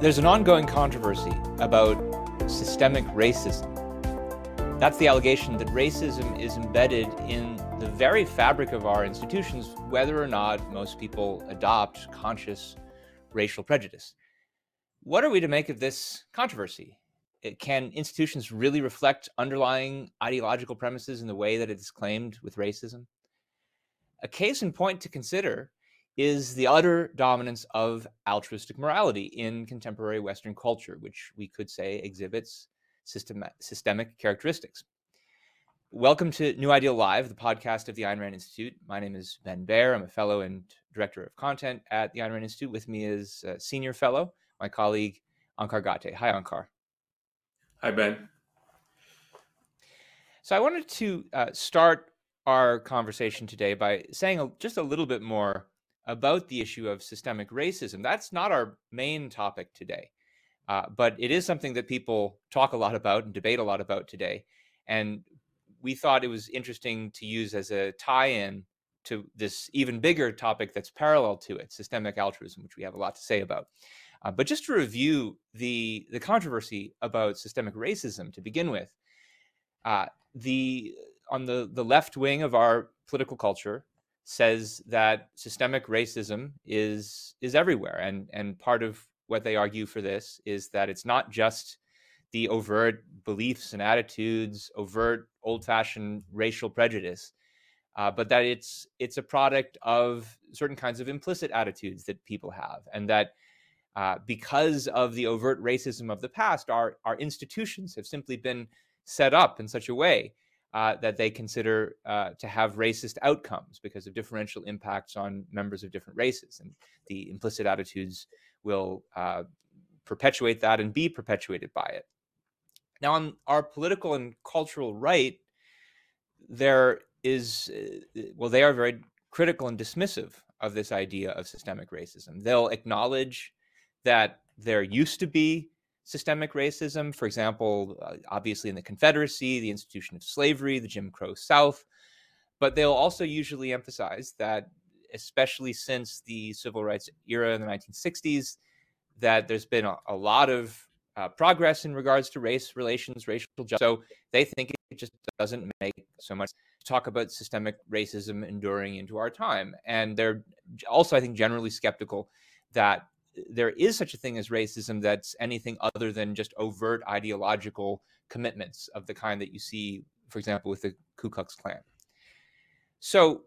There's an ongoing controversy about systemic racism. That's the allegation that racism is embedded in the very fabric of our institutions, whether or not most people adopt conscious racial prejudice. What are we to make of this controversy? Can institutions really reflect underlying ideological premises in the way that it is claimed with racism? A case in point to consider is the utter dominance of altruistic morality in contemporary Western culture, which we could say exhibits system, systemic characteristics. Welcome to New Ideal Live, the podcast of the Ayn Rand Institute. My name is Ben Bayer. I'm a fellow and director of content at the Ayn Rand Institute. With me is a senior fellow, my colleague Onkar Ghate. Hi, Onkar. Hi, Ben. So I wanted to uh, start our conversation today by saying a, just a little bit more about the issue of systemic racism. That's not our main topic today, uh, but it is something that people talk a lot about and debate a lot about today. And we thought it was interesting to use as a tie in to this even bigger topic that's parallel to it systemic altruism, which we have a lot to say about. Uh, but just to review the, the controversy about systemic racism to begin with, uh, the on the, the left wing of our political culture, says that systemic racism is is everywhere and and part of what they argue for this is that it's not just the overt beliefs and attitudes overt old-fashioned racial prejudice uh, but that it's it's a product of certain kinds of implicit attitudes that people have and that uh, because of the overt racism of the past our our institutions have simply been set up in such a way uh, that they consider uh, to have racist outcomes because of differential impacts on members of different races. And the implicit attitudes will uh, perpetuate that and be perpetuated by it. Now, on our political and cultural right, there is, uh, well, they are very critical and dismissive of this idea of systemic racism. They'll acknowledge that there used to be systemic racism. For example, uh, obviously in the Confederacy, the institution of slavery, the Jim Crow South. But they'll also usually emphasize that, especially since the civil rights era in the 1960s, that there's been a, a lot of uh, progress in regards to race relations, racial justice. So they think it just doesn't make so much talk about systemic racism enduring into our time. And they're also, I think, generally skeptical that there is such a thing as racism that's anything other than just overt ideological commitments of the kind that you see, for example, with the Ku Klux Klan. So,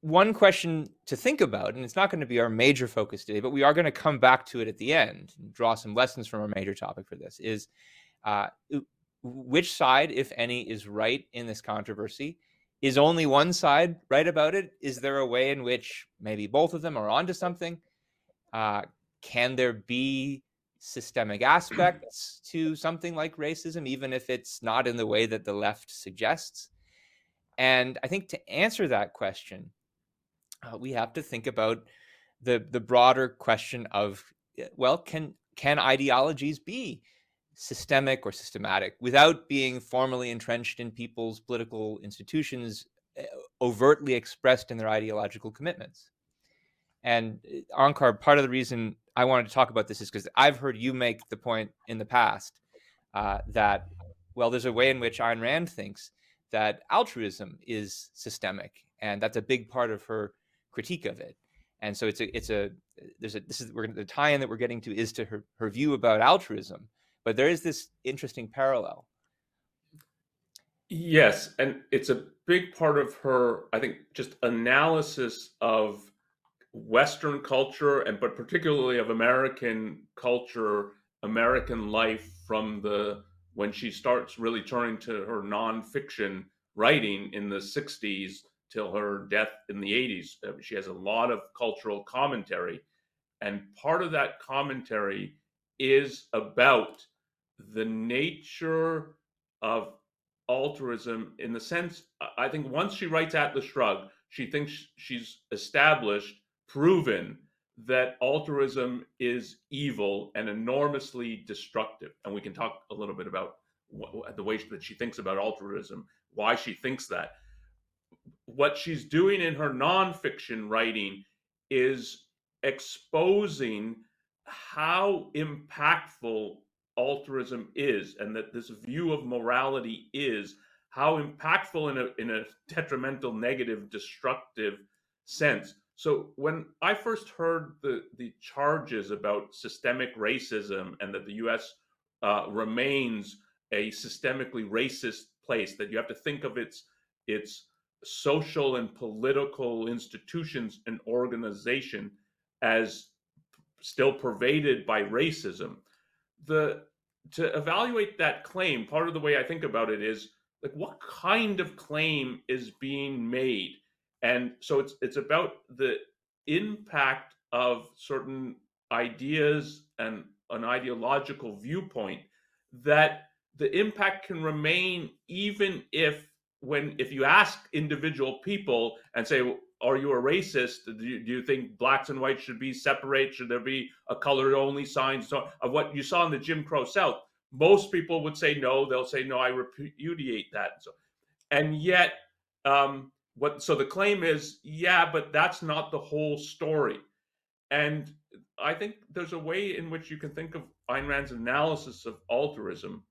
one question to think about, and it's not going to be our major focus today, but we are going to come back to it at the end and draw some lessons from our major topic for this is uh, which side, if any, is right in this controversy? Is only one side right about it? Is there a way in which maybe both of them are onto something? Uh, can there be systemic aspects to something like racism, even if it's not in the way that the left suggests? And I think to answer that question, uh, we have to think about the the broader question of eh, well, can can ideologies be systemic or systematic without being formally entrenched in people's political institutions, eh, overtly expressed in their ideological commitments? And uh, Onkar, part of the reason I wanted to talk about this is because I've heard you make the point in the past uh, that, well, there's a way in which Ayn Rand thinks that altruism is systemic, and that's a big part of her critique of it. And so it's a it's a there's a this is we're the tie-in that we're getting to is to her her view about altruism, but there is this interesting parallel. Yes, and it's a big part of her, I think, just analysis of Western culture and but particularly of American culture, American life from the when she starts really turning to her nonfiction writing in the 60s till her death in the 80s. Uh, she has a lot of cultural commentary. And part of that commentary is about the nature of altruism in the sense, I think once she writes Atlas Shrugged, she thinks she's established proven that altruism is evil and enormously destructive. And we can talk a little bit about the way that she thinks about altruism, why she thinks that. What she's doing in her nonfiction writing is exposing how impactful altruism is and that this view of morality is how impactful in a in a detrimental negative destructive sense so when i first heard the the charges about systemic racism and that the us uh, remains a systemically racist place that you have to think of its its social and political institutions and organization as still pervaded by racism the to evaluate that claim part of the way i think about it is like what kind of claim is being made and so it's it's about the impact of certain ideas and an ideological viewpoint that the impact can remain even if when if you ask individual people and say are you a racist? Do you, do you think blacks and whites should be separate? Should there be a color only sign? So of what you saw in the jim crow south most people would say no. They'll say no i repudiate that. So and yet um what so the claim is yeah but that's not the whole story and i think there's a way in which you can think of Ayn Rand's analysis of altruism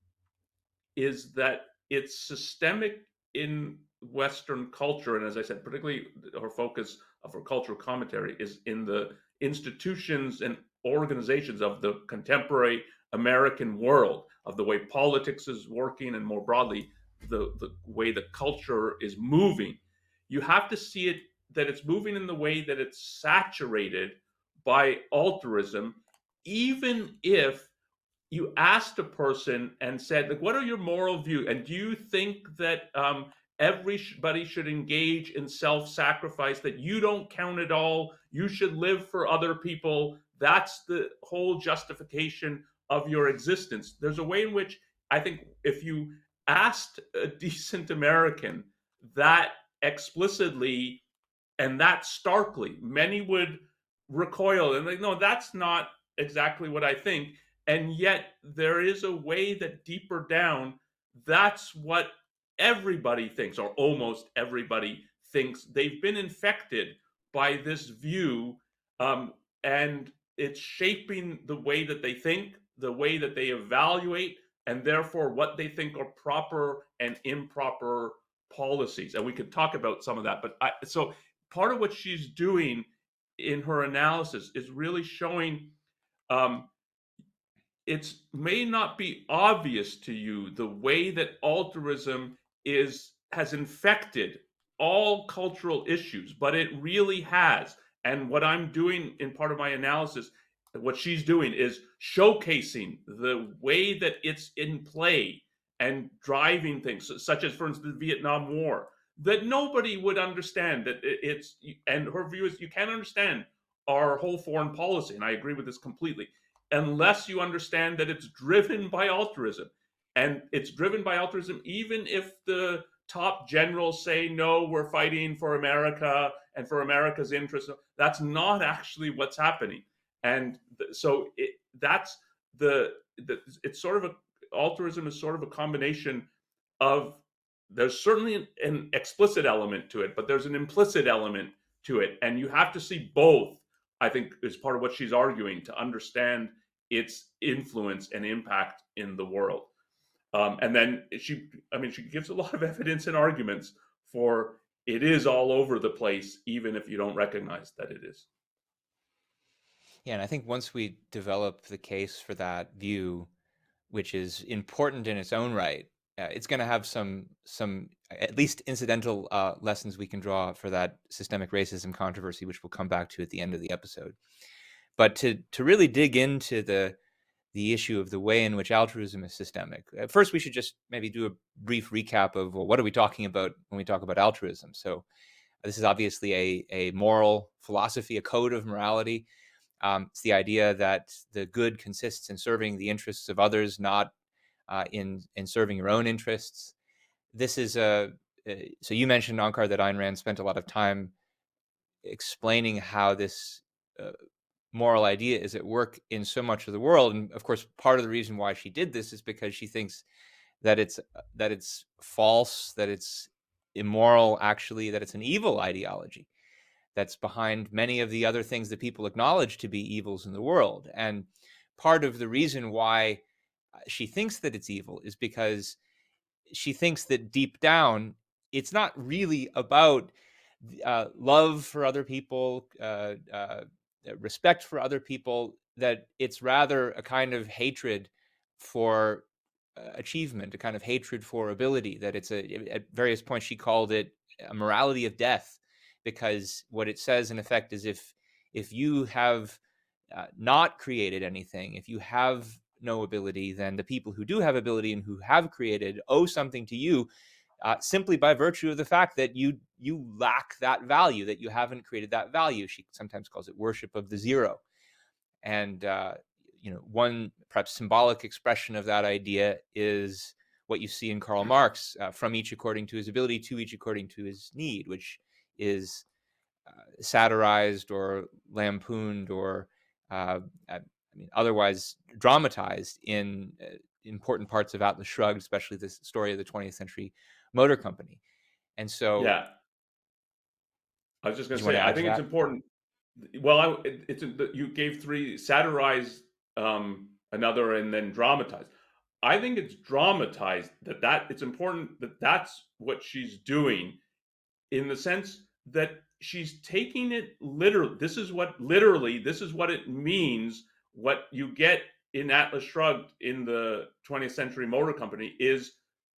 is that it's systemic in Western culture, and as I said, particularly her focus of her cultural commentary is in the institutions and organizations of the contemporary American world, of the way politics is working, and more broadly, the, the way the culture is moving. You have to see it that it's moving in the way that it's saturated by altruism, even if you asked a person and said, like, what are your moral views? And do you think that um, everybody should engage in self-sacrifice, that you don't count at all, you should live for other people. That's the whole justification of your existence. There's a way in which I think if you asked a decent American that explicitly and that starkly, many would recoil and like, no, that's not exactly what I think and yet there is a way that deeper down, that's what everybody thinks, or almost everybody thinks. They've been infected by this view, um, and it's shaping the way that they think, the way that they evaluate, and therefore what they think are proper and improper policies. And we could talk about some of that. But I, so part of what she's doing in her analysis is really showing um, it may not be obvious to you the way that altruism is has infected all cultural issues but it really has and what i'm doing in part of my analysis what she's doing is showcasing the way that it's in play and driving things such as for instance the vietnam war that nobody would understand that it's and her view is you can't understand our whole foreign policy and i agree with this completely unless you understand that it's driven by altruism. And it's driven by altruism, even if the top generals say, no, we're fighting for America and for America's interests. That's not actually what's happening. And so it, that's the, the, it's sort of a, altruism is sort of a combination of, there's certainly an, an explicit element to it, but there's an implicit element to it. And you have to see both, I think, is part of what she's arguing to understand its influence and impact in the world. Um, and then she, I mean, she gives a lot of evidence and arguments for it is all over the place, even if you don't recognize that it is. Yeah, and I think once we develop the case for that view, which is important in its own right, uh, it's going to have some some at least incidental uh, lessons we can draw for that systemic racism controversy, which we'll come back to at the end of the episode. But to to really dig into the the issue of the way in which altruism is systemic. Uh, first, we should just maybe do a brief recap of well, what are we talking about when we talk about altruism. So, this is obviously a a moral philosophy, a code of morality. Um, it's the idea that the good consists in serving the interests of others, not uh, in in serving your own interests. This is a uh, so you mentioned Onkar that Ayn Rand spent a lot of time explaining how this uh, moral idea is at work in so much of the world and of course part of the reason why she did this is because she thinks that it's uh, that it's false that it's immoral actually that it's an evil ideology that's behind many of the other things that people acknowledge to be evils in the world. And part of the reason why uh, she thinks that it's evil is because she thinks that deep down it's not really about uh, love for other people, uh, uh, respect for other people. That it's rather a kind of hatred for uh, achievement, a kind of hatred for ability. That it's a at various points she called it a morality of death, because what it says in effect is if if you have uh, not created anything, if you have no ability, then the people who do have ability and who have created owe something to you uh, simply by virtue of the fact that you you lack that value, that you haven't created that value. She sometimes calls it worship of the zero, and uh, you know one perhaps symbolic expression of that idea is what you see in Karl Marx, uh, from each according to his ability to each according to his need, which is uh, satirized or lampooned or uh, I mean, otherwise dramatized in uh, important parts of Atlas Shrugged, especially the story of the 20th century motor company. And so, yeah, I was just going to say, I think it's important. Well, I, it, it's you gave three satirized, um, another, and then dramatized. I think it's dramatized that that it's important that that's what she's doing, in the sense that she's taking it literally. This is what literally this is what it means. What you get in Atlas Shrugged in the 20th Century Motor Company is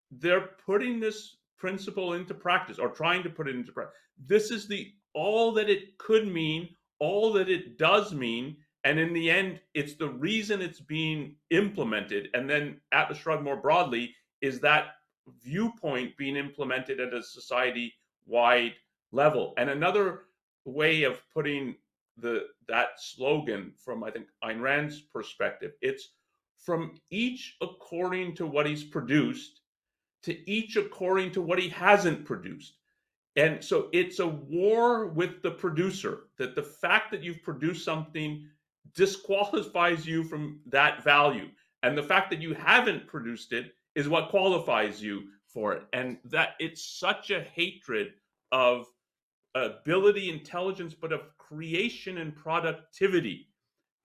they're putting this principle into practice or trying to put it into practice. This is the all that it could mean, all that it does mean, and in the end, it's the reason it's being implemented. And then Atlas Shrugged more broadly is that viewpoint being implemented at a society wide level. And another way of putting the that slogan from I think Ayn Rand's perspective, it's from each according to what he's produced to each according to what he hasn't produced. And so it's a war with the producer that the fact that you've produced something disqualifies you from that value. And the fact that you haven't produced it is what qualifies you for it. And that it's such a hatred of ability, intelligence, but of creation and productivity.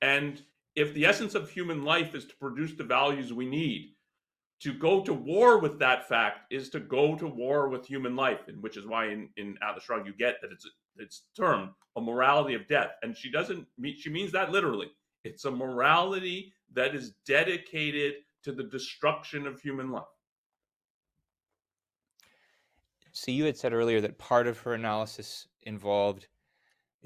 And if the essence of human life is to produce the values we need, to go to war with that fact is to go to war with human life, and which is why in, in Atlas Shrugged you get that it's it's termed a morality of death. And she doesn't mean she means that literally. It's a morality that is dedicated to the destruction of human life. So you had said earlier that part of her analysis involved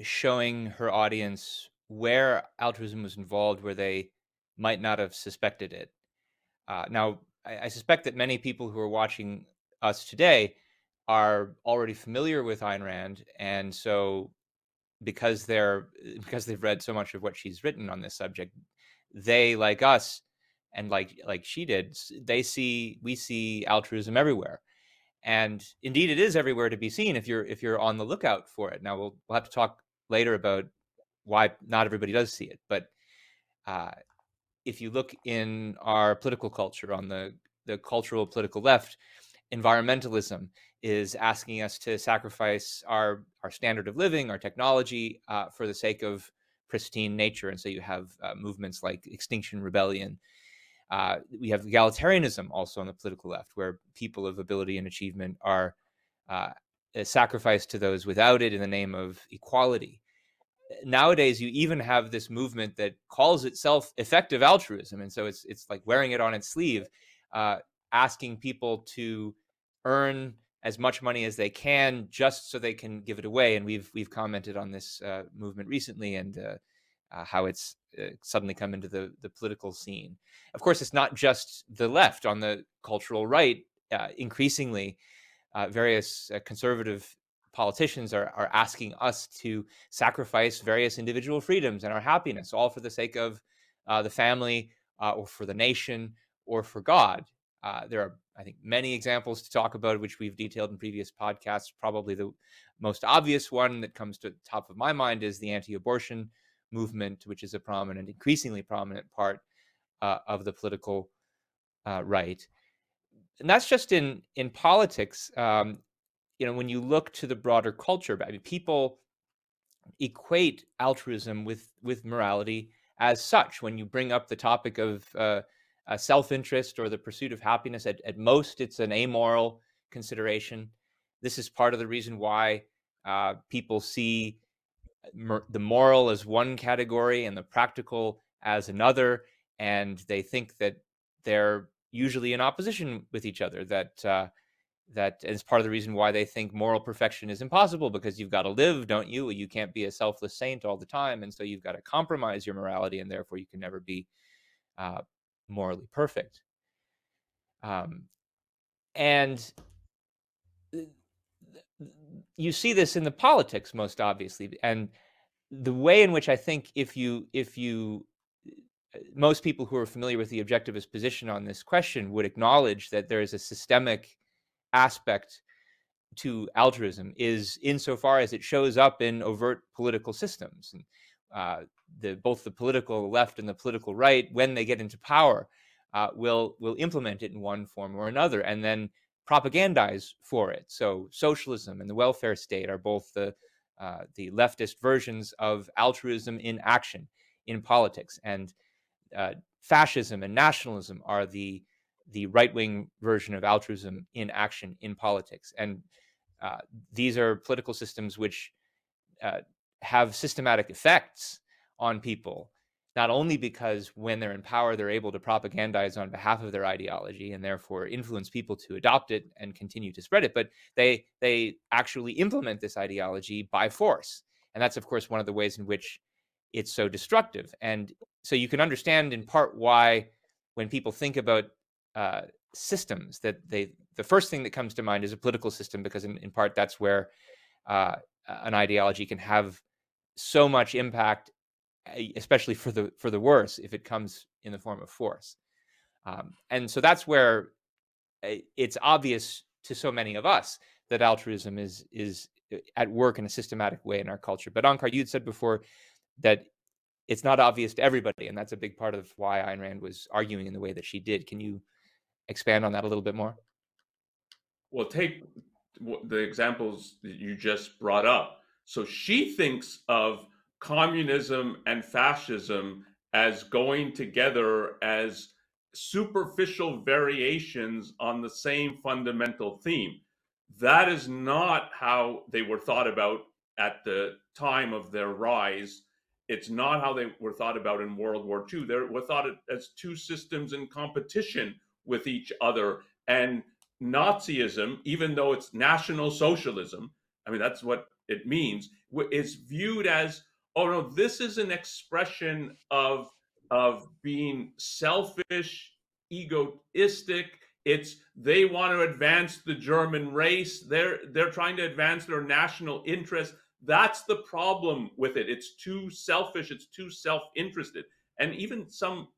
showing her audience where altruism was involved where they might not have suspected it. Uh, now, I, I suspect that many people who are watching us today are already familiar with Ayn Rand, and so because they're because they've read so much of what she's written on this subject, they like us and like like she did, they see we see altruism everywhere, and indeed it is everywhere to be seen if you're if you're on the lookout for it. Now we'll we'll have to talk later about why not everybody does see it, but uh, if you look in our political culture on the the cultural political left, environmentalism is asking us to sacrifice our our standard of living, our technology, uh, for the sake of pristine nature. And so you have uh, movements like Extinction Rebellion. Uh, we have egalitarianism also on the political left, where people of ability and achievement are uh, sacrificed to those without it in the name of equality. Nowadays you even have this movement that calls itself effective altruism and so it's it's like wearing it on its sleeve uh, asking people to earn as much money as they can just so they can give it away and we've we've commented on this uh, movement recently and uh, uh how it's uh, suddenly come into the the political scene of course it's not just the left on the cultural right uh, increasingly various conservative politicians are, are asking us to sacrifice various individual freedoms and our happiness, all for the sake of uh, the family uh, or for the nation or for God. Uh, there are, I think, many examples to talk about, which we've detailed in previous podcasts. Probably the most obvious one that comes to the top of my mind is the anti abortion movement, which is a prominent, increasingly prominent part uh, of the political uh, right. And that's just in in politics. Um, you know when you look to the broader culture i mean people equate altruism with with morality as such. When you bring up the topic of uh, self-interest or the pursuit of happiness, at, at most it's an amoral consideration. This is part of the reason why uh, people see the moral as one category and the practical as another, and they think that they're usually in opposition with each other. That uh, that is part of the reason why they think moral perfection is impossible because you've got to live, don't you? You can't be a selfless saint all the time, and so you've got to compromise your morality, and therefore you can never be uh, morally perfect. Um, and you see this in the politics most obviously, and the way in which I think if you if you uh, most people who are familiar with the objectivist position on this question would acknowledge that there is a systemic aspect to altruism is insofar as it shows up in overt political systems. And, uh, the, both the political left and the political right, when they get into power, uh, will will implement it in one form or another, and then propagandize for it. So socialism and the welfare state are both the uh, the leftist versions of altruism in action in politics, and uh, fascism and nationalism are the the right wing version of altruism in action in politics. And uh, these are political systems which uh, have systematic effects on people, not only because when they're in power, they're able to propagandize on behalf of their ideology and therefore influence people to adopt it and continue to spread it, but they they actually implement this ideology by force. And that's of course one of the ways in which it's so destructive. And so you can understand in part why when people think about uh, systems that they the first thing that comes to mind is a political system because in, in part that's where uh, an ideology can have so much impact especially for the for the worse if it comes in the form of force um, and so that's where uh, it's obvious to so many of us that altruism is is uh, at work in a systematic way in our culture but Onkar you'd said before that it's not obvious to everybody and that's a big part of why Ayn Rand was arguing in the way that she did can you expand on that a little bit more? Well, take the examples that you just brought up. So she thinks of communism and fascism as going together as superficial variations on the same fundamental theme. That is not how they were thought about at the time of their rise. It's not how they were thought about in World War II. They were thought as two systems in competition with each other. And Nazism, even though it's National Socialism, I mean, that's what it means, is viewed as, oh no, this is an expression of, of being selfish, egoistic. It's they want to advance the German race. They're they're trying to advance their national interest. That's the problem with it. It's too selfish. It's too self-interested. And even some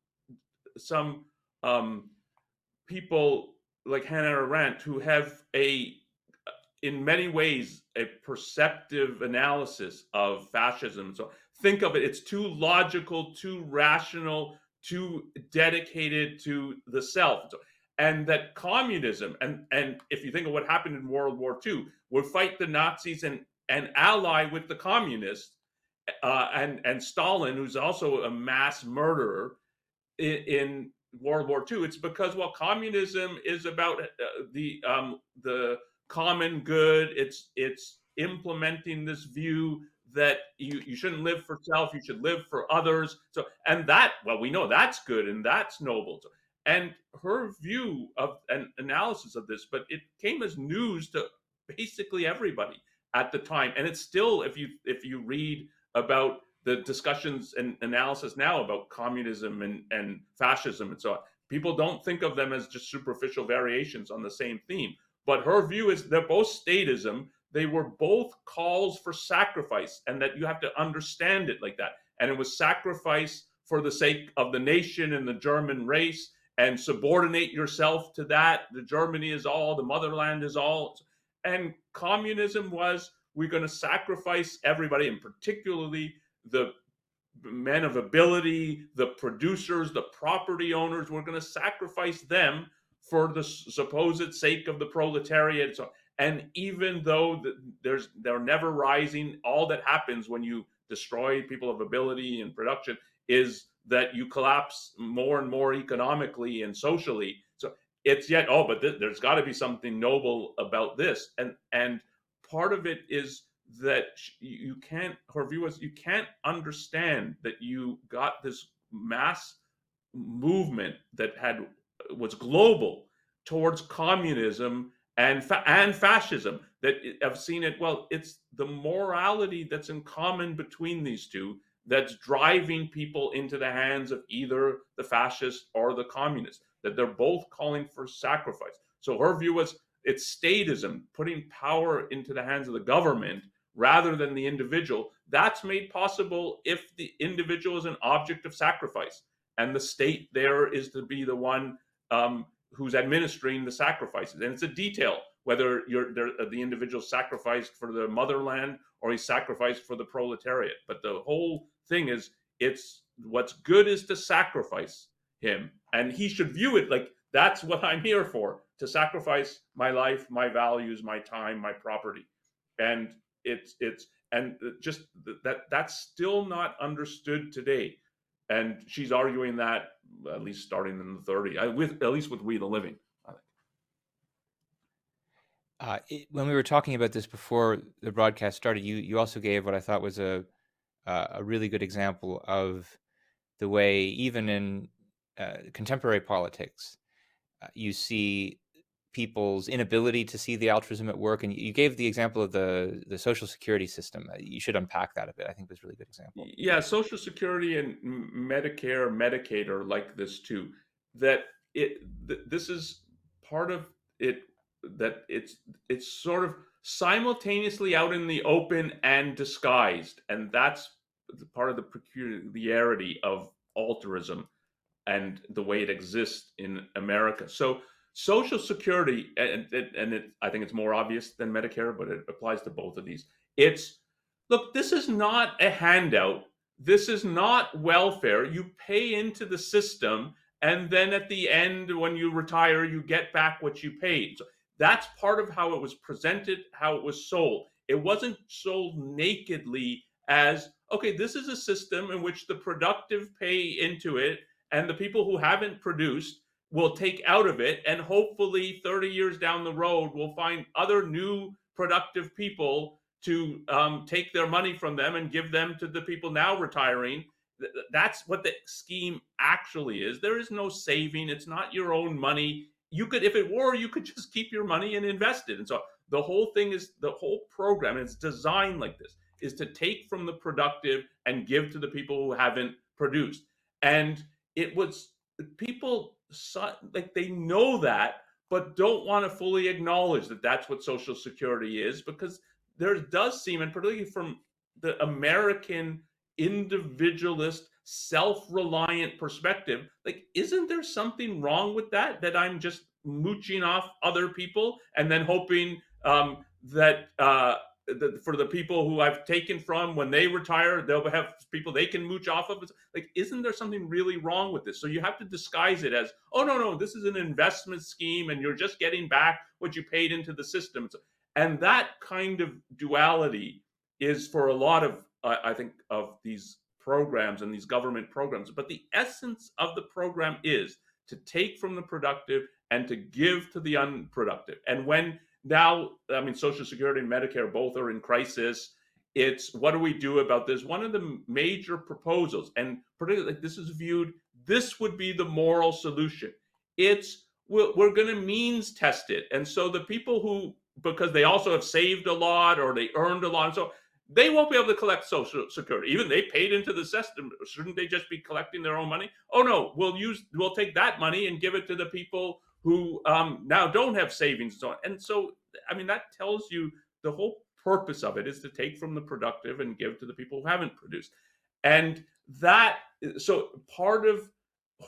some um, people like Hannah Arendt who have a in many ways a perceptive analysis of fascism. So think of it, it's too logical, too rational, too dedicated to the self. And that communism, and and if you think of what happened in World War II, would fight the Nazis and and ally with the communists, uh, and and Stalin, who's also a mass murderer in, in World War II. It's because well, communism is about uh, the um, the common good. It's it's implementing this view that you you shouldn't live for self. You should live for others. So and that well, we know that's good and that's noble. So, and her view of an analysis of this, but it came as news to basically everybody at the time, and it's still if you if you read about the discussions and analysis now about communism and, and fascism and so on. People don't think of them as just superficial variations on the same theme. But her view is they're both statism. They were both calls for sacrifice, and that you have to understand it like that. And it was sacrifice for the sake of the nation and the German race, and subordinate yourself to that. The Germany is all, the motherland is all. And communism was we're going to sacrifice everybody, and particularly the men of ability, the producers, the property owners, we're going to sacrifice them for the supposed sake of the proletariat. So, And even though there's they're never rising, all that happens when you destroy people of ability and production is that you collapse more and more economically and socially. So it's yet oh, but th- there's got to be something noble about this, and and part of it is that you can't her view was you can't understand that you got this mass movement that had was global towards communism and fa- and fascism that I've seen it well it's the morality that's in common between these two that's driving people into the hands of either the fascists or the communists that they're both calling for sacrifice. So her view was it's statism putting power into the hands of the government rather than the individual. That's made possible if the individual is an object of sacrifice and the state there is to be the one um, who's administering the sacrifices. And it's a detail whether you're uh, the individual sacrificed for the motherland or he sacrificed for the proletariat. But the whole thing is, it's what's good is to sacrifice him, and he should view it like that's what I'm here for to sacrifice my life, my values, my time, my property. And it's it's and just that that's still not understood today and she's arguing that at least starting in the 30s, with at least with We the Living. I think. Uh, it, when we were talking about this before the broadcast started, you you also gave what I thought was a uh, a really good example of the way even in uh, contemporary politics, uh, you see people's inability to see the altruism at work. And you gave the example of the the social security system. Uh, you should unpack that a bit. I think it was a really good example. Yeah, social security and Medicare, Medicaid are like this too. That it th- this is part of it that it's it's sort of simultaneously out in the open and disguised, and that's part of the peculiarity of altruism and the way it exists in America. So Social Security, and, and it, I think it's more obvious than Medicare, but it applies to both of these. It's look, this is not a handout. This is not welfare. You pay into the system, and then at the end, when you retire, you get back what you paid. So that's part of how it was presented, how it was sold. It wasn't sold nakedly as okay, this is a system in which the productive pay into it, and the people who haven't produced will take out of it. And hopefully, 30 years down the road, we'll find other new productive people to um, take their money from them and give them to the people now retiring. That's what the scheme actually is. There is no saving, it's not your own money. You could, if it were, you could just keep your money and invest it. And so the whole thing is the whole program is designed like this is to take from the productive and give to the people who haven't produced. And it was people like they know that but don't want to fully acknowledge that that's what social security is because there does seem and particularly from the american individualist self-reliant perspective like isn't there something wrong with that that i'm just mooching off other people and then hoping um, that uh, the, for the people who I've taken from when they retire, they'll have people they can mooch off of. like, isn't there something really wrong with this? So you have to disguise it as, oh no, no, this is an investment scheme, and you're just getting back what you paid into the system. And that kind of duality is for a lot of, uh, I think, of these programs and these government programs. But the essence of the program is to take from the productive and to give to the unproductive. And when now, I mean, Social Security and Medicare both are in crisis. It's what do we do about this? One of the major proposals, and particularly this is viewed, this would be the moral solution. It's we're, we're going to means test it, and so the people who because they also have saved a lot or they earned a lot, and so they won't be able to collect social security even they paid into the system shouldn't they just be collecting their own money oh no we'll use we'll take that money and give it to the people who um, now don't have savings and so on. And so, I mean, that tells you the whole purpose of it is to take from the productive and give to the people who haven't produced. And that, so part of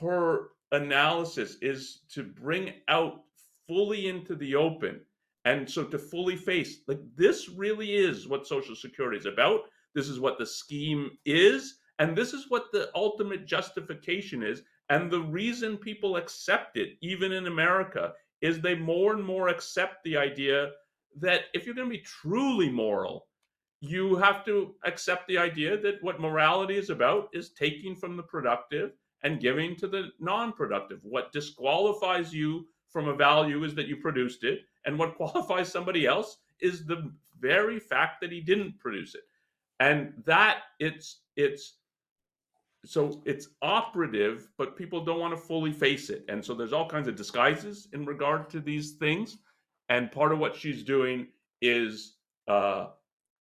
her analysis is to bring out fully into the open. And so to fully face, like, this really is what Social Security is about. This is what the scheme is. And this is what the ultimate justification is. And the reason people accept it, even in America, is they more and more accept the idea that if you're going to be truly moral, you have to accept the idea that what morality is about is taking from the productive and giving to the non productive. What disqualifies you from a value is that you produced it, and what qualifies somebody else is the very fact that he didn't produce it. And that it's it's so it's operative, but people don't want to fully face it. And so there's all kinds of disguises in regard to these things. And part of what she's doing is uh,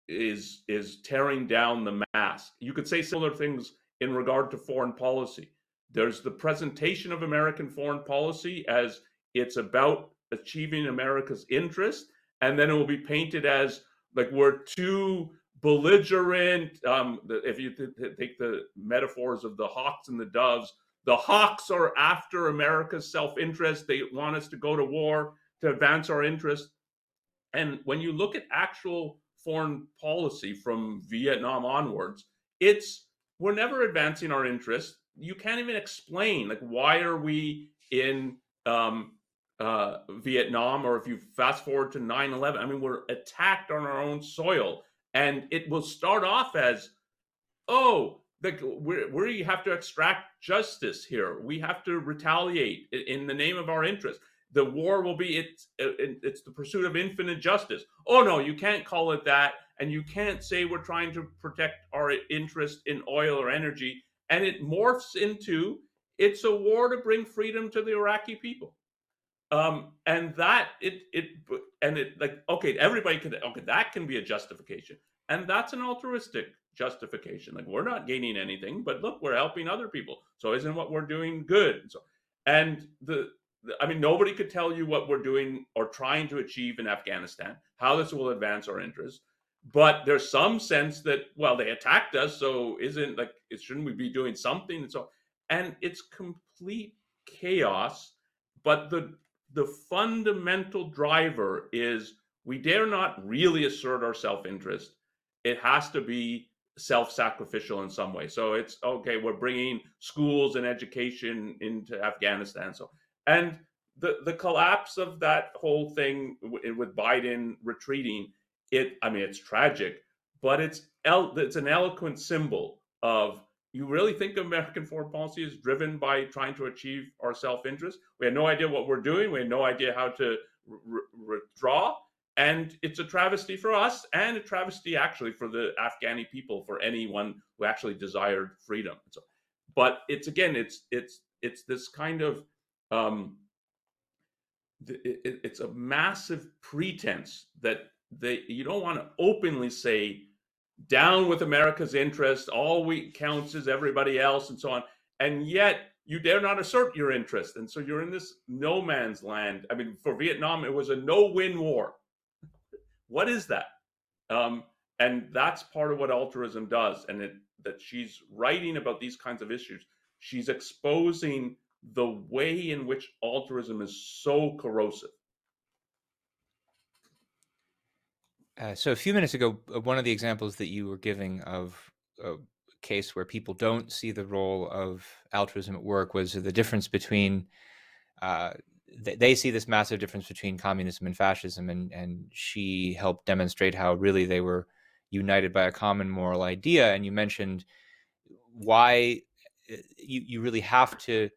is is tearing down the mask. You could say similar things in regard to foreign policy. There's the presentation of American foreign policy as it's about achieving America's interest, and then it will be painted as like we're too belligerent. Um, if you th- th- take the metaphors of the hawks and the doves, the hawks are after America's self interest. They want us to go to war to advance our interest. And when you look at actual foreign policy from Vietnam onwards, it's we're never advancing our interest. You can't even explain like why are we in um, uh, Vietnam or if you fast forward to 9/11. I mean, we're attacked on our own soil, and it will start off as, oh, the, we have to extract justice here. We have to retaliate in the name of our interest. The war will be it's it's the pursuit of infinite justice. Oh no you can't call it that and you can't say we're trying to protect our interest in oil or energy. And it morphs into it's a war to bring freedom to the iraqi people um, and that it it and it like okay everybody can okay that can be a justification and that's an altruistic justification like we're not gaining anything but look we're helping other people so isn't what we're doing good so and the I mean, nobody could tell you what we're doing or trying to achieve in Afghanistan, how this will advance our interests. But there's some sense that, well, they attacked us, so isn't like, it shouldn't we be doing something? And so, and it's complete chaos. But the the fundamental driver is we dare not really assert our self-interest. It has to be self-sacrificial in some way. So it's okay. We're bringing schools and education into Afghanistan. So and the the collapse of that whole thing with Biden retreating, it I mean it's tragic, but it's el- it's an eloquent symbol of you really think American foreign policy is driven by trying to achieve our self interest? We had no idea what we're doing. We had no idea how to withdraw. And it's a travesty for us and a travesty actually for the Afghani people, for anyone who actually desired freedom. So, but it's again, it's it's it's this kind of um, it, it's a massive pretense that they you don't want to openly say down with America's interest. All we counts is everybody else, and so on. And yet you dare not assert your interest, and so you're in this no man's land. I mean, for Vietnam, it was a no-win war. what is that? Um, and that's part of what altruism does, and it, that she's writing about these kinds of issues. She's exposing the way in which altruism is so corrosive. Uh, so a few minutes ago, uh, one of the examples that you were giving of a case where people don't see the role of altruism at work was the difference between uh, they see this massive difference between communism and fascism, and and she helped demonstrate how really they were united by a common moral idea. And you mentioned why uh, you you really have to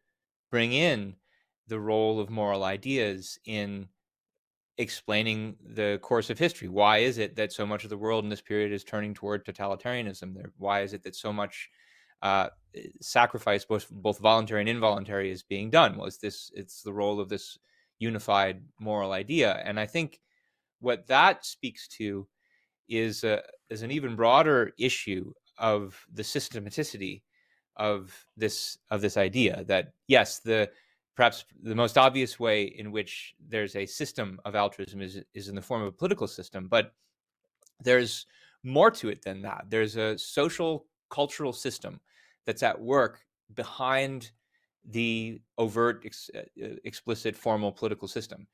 bring in the role of moral ideas in explaining the course of history. Why is it that so much of the world in this period is turning toward totalitarianism? Why is it that so much uh, sacrifice, both both voluntary and involuntary, is being done? Was this it's the role of this unified moral idea? And I think what that speaks to is a, is an even broader issue of the systematicity of this of this idea that yes the perhaps the most obvious way in which there's a system of altruism is is in the form of a political system but there's more to it than that there's a social cultural system that's at work behind the overt ex, uh, explicit formal political system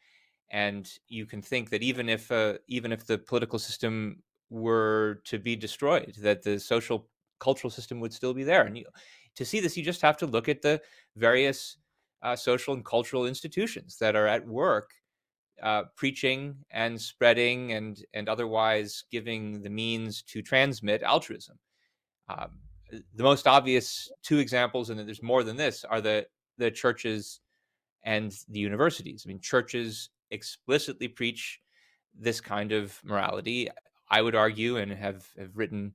and you can think that even if uh, even if the political system were to be destroyed that the social cultural system would still be there. And you, to see this, you just have to look at the various uh, social and cultural institutions that are at work uh, preaching and spreading and and otherwise giving the means to transmit altruism. Um, the most obvious two examples, and there's more than this, are the the churches and the universities. I mean, churches explicitly preach this kind of morality. I would argue, and have, have written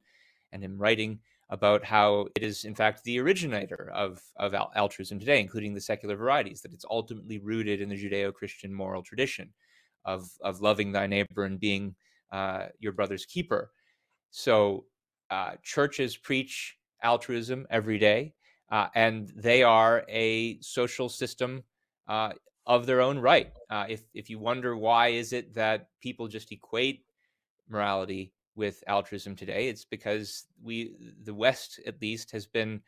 and am writing about how it is, in fact, the originator of, of altruism today, including the secular varieties, that it's ultimately rooted in the Judeo Christian moral tradition of, of loving thy neighbor and being uh, your brother's keeper. So, uh, churches preach altruism every day, uh, and they are a social system uh, of their own right. Uh, if if you wonder why is it that people just equate morality with altruism today, it's because we the West at least has been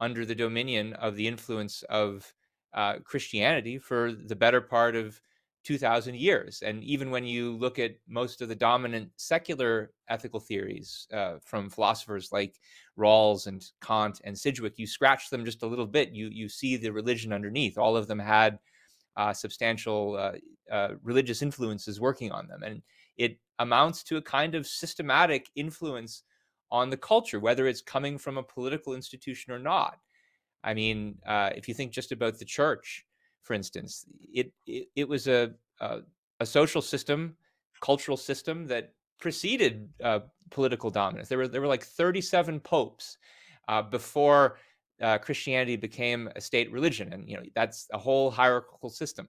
under the dominion of the influence of uh, Christianity for the better part of 2000 years. And even when you look at most of the dominant secular ethical theories uh, from philosophers like Rawls and Kant and Sidgwick, you scratch them just a little bit, you you see the religion underneath. All of them had uh, substantial uh, uh, religious influences working on them, and it amounts to a kind of systematic influence on the culture, whether it's coming from a political institution or not. I mean, uh, if you think just about the church, for instance, it it, it was a, a, a social system, cultural system that preceded uh, political dominance. There were there were like 37 popes uh, before uh, Christianity became a state religion, and you know that's a whole hierarchical system,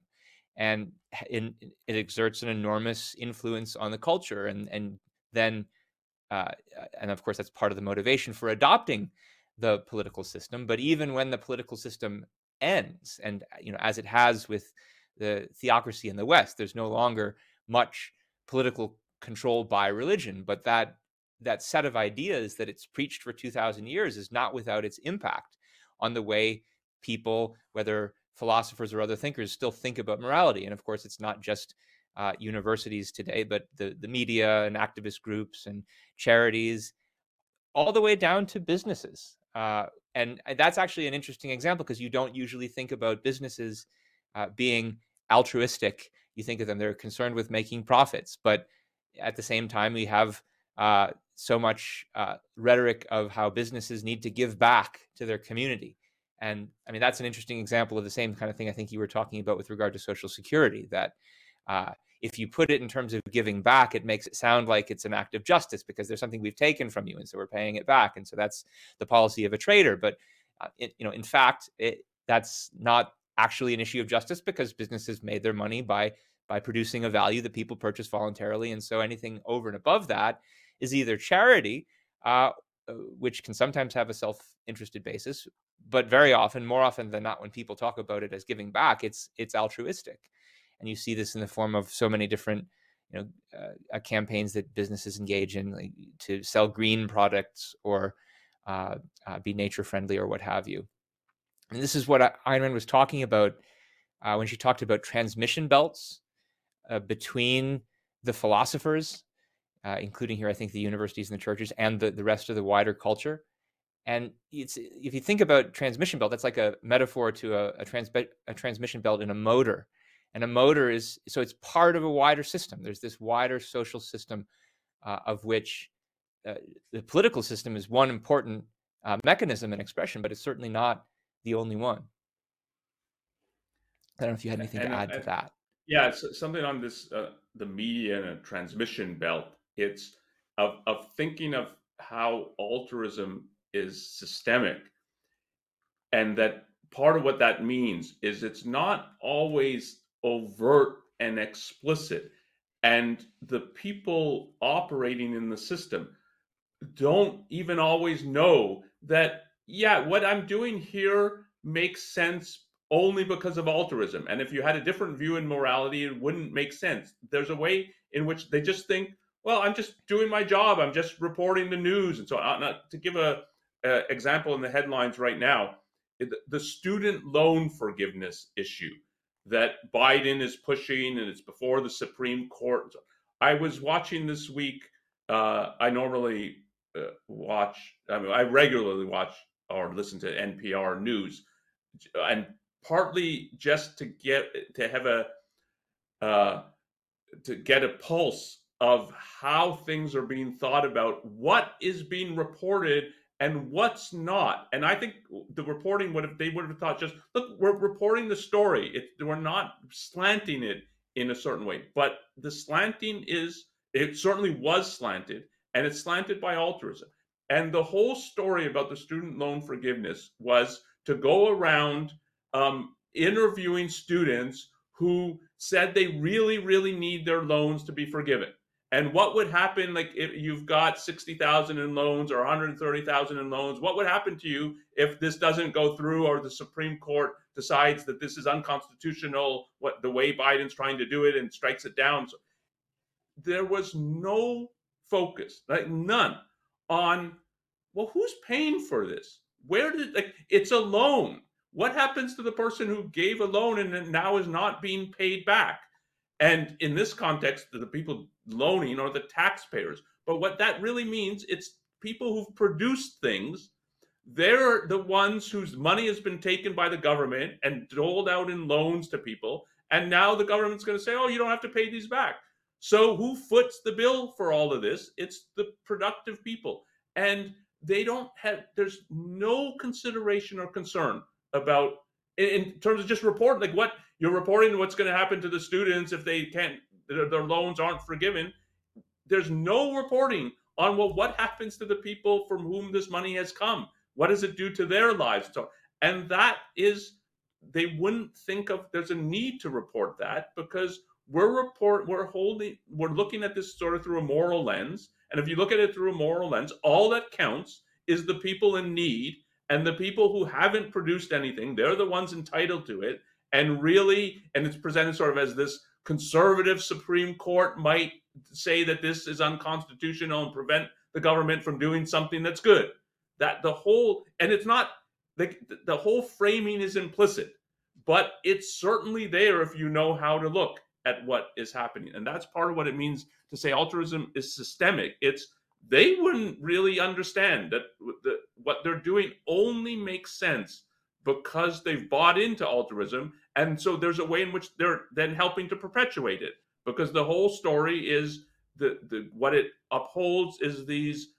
and in, it exerts an enormous influence on the culture, and and then, uh, and of course that's part of the motivation for adopting the political system. But even when the political system ends, and you know as it has with the theocracy in the West, there's no longer much political control by religion, but that that set of ideas that it's preached for 2000 years is not without its impact on the way people, whether philosophers or other thinkers, still think about morality. And of course, it's not just uh, universities today, but the, the media and activist groups and charities, all the way down to businesses. Uh, and that's actually an interesting example because you don't usually think about businesses uh, being altruistic. You think of them, they're concerned with making profits. But at the same time, we have uh, so much uh, rhetoric of how businesses need to give back to their community. And I mean, that's an interesting example of the same kind of thing I think you were talking about with regard to Social Security. That uh, if you put it in terms of giving back, it makes it sound like it's an act of justice because there's something we've taken from you, and so we're paying it back. And so that's the policy of a trader. But uh, it, you know, in fact, it, that's not actually an issue of justice because businesses made their money by by producing a value that people purchase voluntarily, and so anything over and above that is either charity, uh, uh, which can sometimes have a self-interested basis, but very often, more often than not, when people talk about it as giving back, it's it's altruistic, and you see this in the form of so many different you know uh, uh campaigns that businesses engage in like, to sell green products or uh, uh, be nature friendly or what have you. And this is what Ayn Rand was talking about when she talked about transmission belts between the philosophers uh, including here, I think the universities and the churches and the, the rest of the wider culture. And it's if you think about transmission belt, that's like a metaphor to a, a, trans, a transmission belt in a motor. And a motor is so it's part of a wider system. There's this wider social system uh, of which uh, the political system is one important uh, mechanism and expression, but it's certainly not the only one. I don't know if you had anything and, to add and, to that. Yeah, something on this uh, the media and a transmission belt it's of, of thinking of how altruism is systemic and that part of what that means is it's not always overt and explicit. And the people operating in the system don't even always know that yeah what i'm doing here makes sense only because of altruism. And if you had a different view in morality it wouldn't make sense. There's a way in which they just think well, I'm just doing my job. I'm just reporting the news. And so, uh, not to give a, a example in the headlines right now, the student loan forgiveness issue that Biden is pushing, and it's before the Supreme Court. I was watching this week. Uh, I normally uh, watch. I mean, I regularly watch or listen to NPR news, and partly just to get to have a uh, to get a pulse of how things are being thought about, what is being reported and what's not. And I think the reporting would have they would have thought just look, we're reporting the story. It, we're not slanting it in a certain way. But the slanting is it certainly was slanted, and it's slanted by altruism. And the whole story about the student loan forgiveness was to go around um, interviewing students who said they really, really need their loans to be forgiven. And what would happen, like if you've got 60,000 in loans or 130,000 in loans, what would happen to you if this doesn't go through or the Supreme Court decides that this is unconstitutional, what the way Biden's trying to do it and strikes it down? So there was no focus, like none, on well, who's paying for this? Where did like it's a loan? What happens to the person who gave a loan and now is not being paid back? And in this context, the people loaning are the taxpayers. But what that really means, it's people who've produced things. They're the ones whose money has been taken by the government and doled out in loans to people. And now the government's going to say, oh, you don't have to pay these back. So who foots the bill for all of this? It's the productive people. And they don't have, there's no consideration or concern about, in, terms of just reporting, like what you're reporting what's going to happen to the students if they can't, their, their loans aren't forgiven. There's no reporting on well, what happens to the people from whom this money has come? What does it do to their lives? So, and that is, they wouldn't think of, there's a need to report that because we're report, we're holding, we're looking at this sort of through a moral lens and if you look at it through a moral lens, all that counts is the people in need and the people who haven't produced anything. They're the ones entitled to it. And really, and it's presented sort of as this conservative Supreme Court might say that this is unconstitutional and prevent the government from doing something that's good. That the whole, and it's not, the, the whole framing is implicit, but it's certainly there if you know how to look at what is happening. And that's part of what it means to say altruism is systemic. It's they wouldn't really understand that the, what they're doing only makes sense because they've bought into altruism. And so there's a way in which they're then helping to perpetuate it because the whole story is the, the what it upholds is these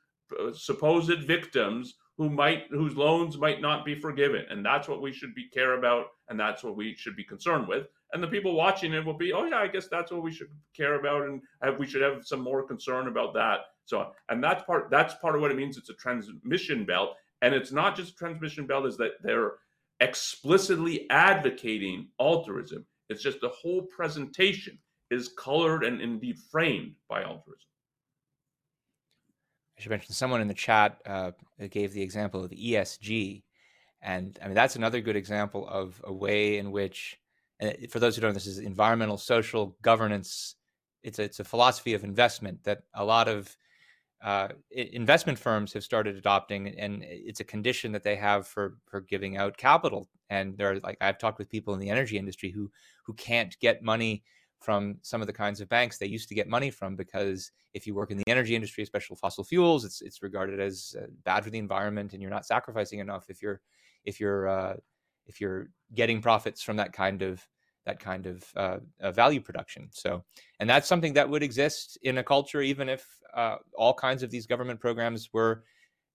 uh, supposed victims who might whose loans might not be forgiven and that's what we should be care about and that's what we should be concerned with and the people watching it will be oh yeah i guess that's what we should care about and have, we should have some more concern about that so and that's part that's part of what it means it's a transmission belt and it's not just transmission belt is that they're explicitly advocating altruism. It's just the whole presentation is colored and indeed framed by altruism. I should mention someone in the chat uh, gave the example of ESG, and I mean that's another good example of a way in which, for those who don't know, this is environmental social governance. It's a, it's a philosophy of investment that a lot of uh, investment firms have started adopting, and it's a condition that they have for for giving out capital. And there are like I've talked with people in the energy industry who who can't get money from some of the kinds of banks they used to get money from because if you work in the energy industry, especially fossil fuels, it's it's regarded as uh, bad for the environment, and you're not sacrificing enough if you're if you're uh, if you're getting profits from that kind of that kind of uh, uh, value production. So, and that's something that would exist in a culture even if uh, all kinds of these government programs were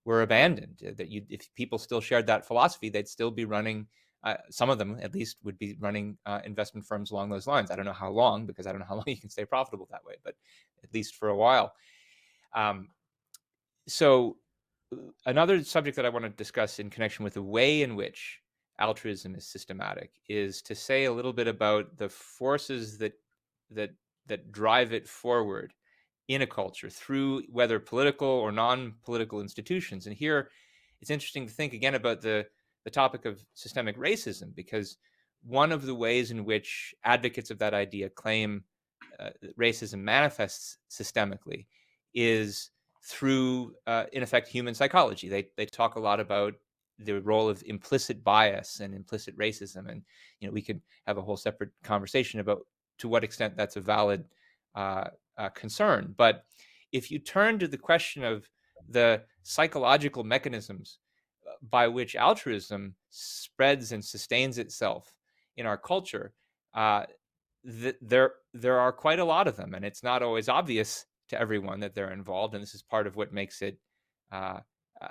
were abandoned. That you, if people still shared that philosophy, they'd still be running uh, some of them at least would be running uh, investment firms along those lines. I don't know how long because I don't know how long you can stay profitable that way, but at least for a while. Um, so, uh, another subject that I want to discuss in connection with the way in which altruism is systematic is to say a little bit about the forces that that that drive it forward in a culture through whether political or non-political institutions. And here, it's interesting to think again about the the topic of systemic racism because one of the ways in which advocates of that idea claim uh, racism manifests systemically is through, uh, in effect, human psychology. They they talk a lot about the role of implicit bias and implicit racism, and you know we could have a whole separate conversation about to what extent that's a valid uh, uh concern. But if you turn to the question of the psychological mechanisms by which altruism spreads and sustains itself in our culture, uh, th- there there are quite a lot of them, and it's not always obvious to everyone that they're involved, and this is part of what makes it uh,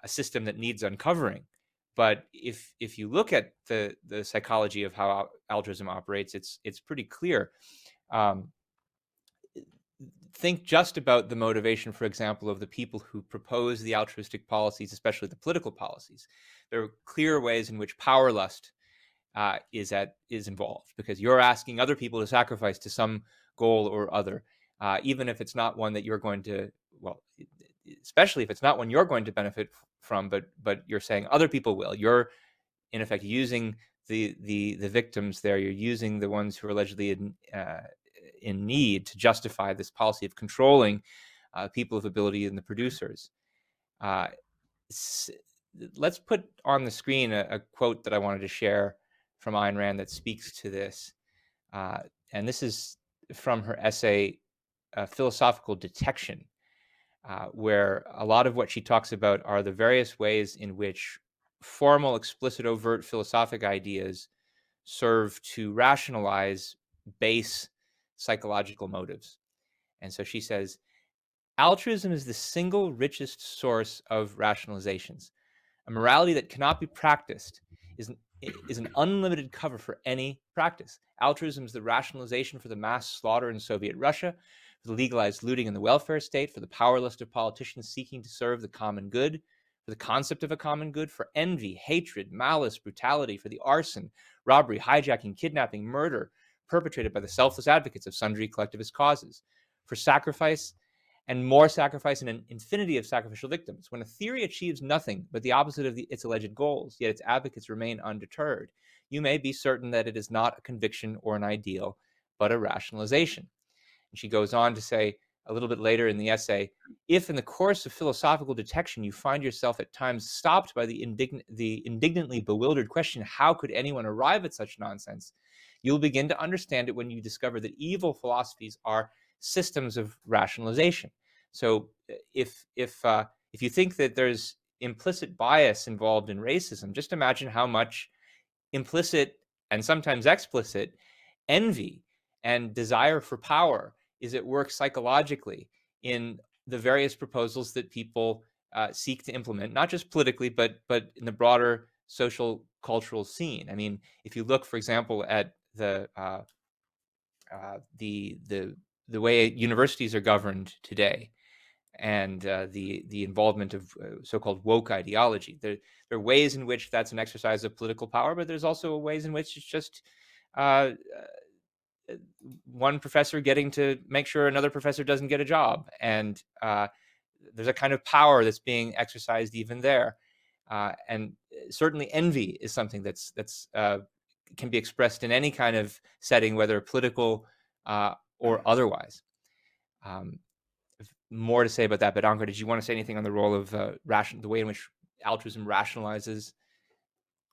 a system that needs uncovering. But if if you look at the the psychology of how altruism operates, it's it's pretty clear. Um, think just about the motivation, for example, of the people who propose the altruistic policies, especially the political policies. There are clear ways in which power lust uh, is at is involved because you're asking other people to sacrifice to some goal or other, uh, even if it's not one that you're going to well, especially if it's not one you're going to benefit from, but but you're saying other people will. You're in effect using the the the victims there. You're using the ones who are allegedly in uh, in need to justify this policy of controlling uh, people of ability and the producers. Uh, let's put on the screen a, a, quote that I wanted to share from Ayn Rand that speaks to this. Uh, and this is from her essay, uh, Philosophical Detection, uh, where a lot of what she talks about are the various ways in which formal, explicit, overt philosophic ideas serve to rationalize base psychological motives. And so she says, altruism is the single richest source of rationalizations. A morality that cannot be practiced is an, is an unlimited cover for any practice. Altruism is the rationalization for the mass slaughter in Soviet Russia, for the legalized looting in the welfare state, for the power list of politicians seeking to serve the common good, for the concept of a common good, for envy, hatred, malice, brutality, for the arson, robbery, hijacking, kidnapping, murder, perpetrated by the selfless advocates of sundry collectivist causes, for sacrifice and more sacrifice and an infinity of sacrificial victims. When a theory achieves nothing but the opposite of the, its alleged goals, yet its advocates remain undeterred, you may be certain that it is not a conviction or an ideal, but a rationalization. And she goes on to say a little bit later in the essay if in the course of philosophical detection you find yourself at times stopped by the, indign- the indignantly bewildered question, how could anyone arrive at such nonsense? You'll begin to understand it when you discover that evil philosophies are systems of rationalization. So uh, if if uh, if you think that there's implicit bias involved in racism, just imagine how much implicit and sometimes explicit envy and desire for power is at work psychologically in the various proposals that people uh, seek to implement, not just politically, but but in the broader social cultural scene. I mean, if you look, for example, at the uh, uh, the the the way universities are governed today, and uh, the the involvement of uh, so-called woke ideology. There, there are ways in which that's an exercise of political power, but there's also ways in which it's just uh, one professor getting to make sure another professor doesn't get a job, and there's a kind of power that's being exercised even there. and certainly, envy is something that's that's can be expressed in any kind of setting, whether political uh, or otherwise. Um, more to say about that, but Onkar, did you want to say anything on the role of uh, ration, the way in which altruism rationalizes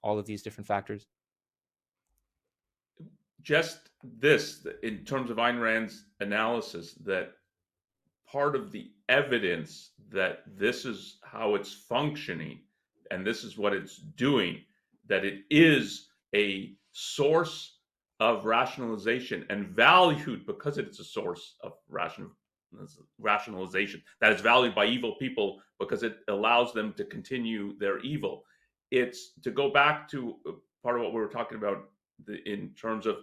all of these different factors? Just this, in terms of Ayn Rand's analysis, that part of the evidence that this is how it's functioning and this is what it's doing, that it is a source of rationalization and valued because it's a source of ration, rationalization that is valued by evil people because it allows them to continue their evil. It's to go back to uh, part of what we were talking about the, in terms of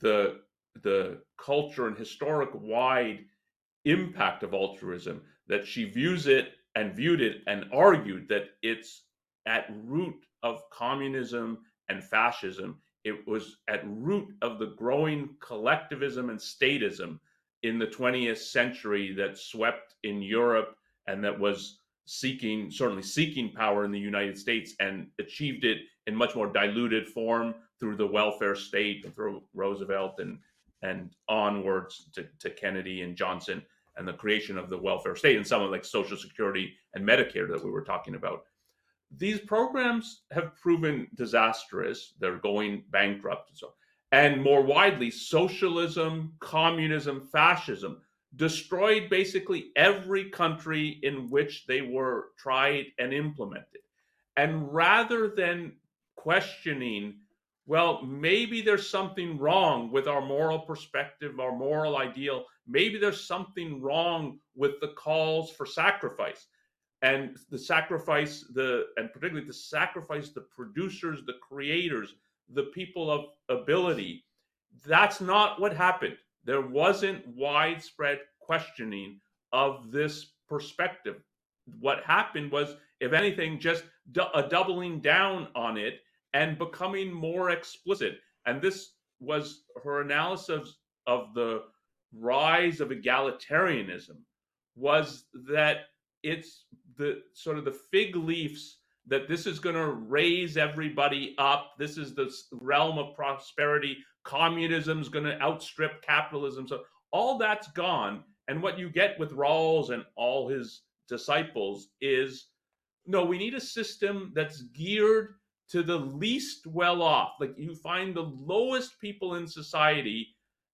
the the culture and historic wide impact of altruism that she views it and viewed it and argued that it's at root of communism and fascism. It was at root of the growing collectivism and statism in the 20th century that swept in Europe and that was seeking certainly seeking power in the United States and achieved it in much more diluted form through the welfare state through Roosevelt and and onwards to, to Kennedy and Johnson and the creation of the welfare state and some of like Social Security and Medicare that we were talking about these programs have proven disastrous. They're going bankrupt and so and more widely, socialism, communism, fascism destroyed basically every country in which they were tried and implemented. And rather than questioning well, maybe there's something wrong with our moral perspective, our moral ideal. Maybe there's something wrong with the calls for sacrifice. And the sacrifice the and particularly the sacrifice the producers the creators the people of ability that's not what happened. There wasn't widespread questioning of this perspective. What happened was if anything just a doubling down on it and becoming more explicit and this was her analysis of the rise of egalitarianism was that it's the sort of the fig leaves that this is going to raise everybody up. This is the realm of prosperity. Communism is going to outstrip capitalism. So all that's gone. And what you get with Rawls and all his disciples is no, we need a system that's geared to the least well off. Like you find the lowest people in society,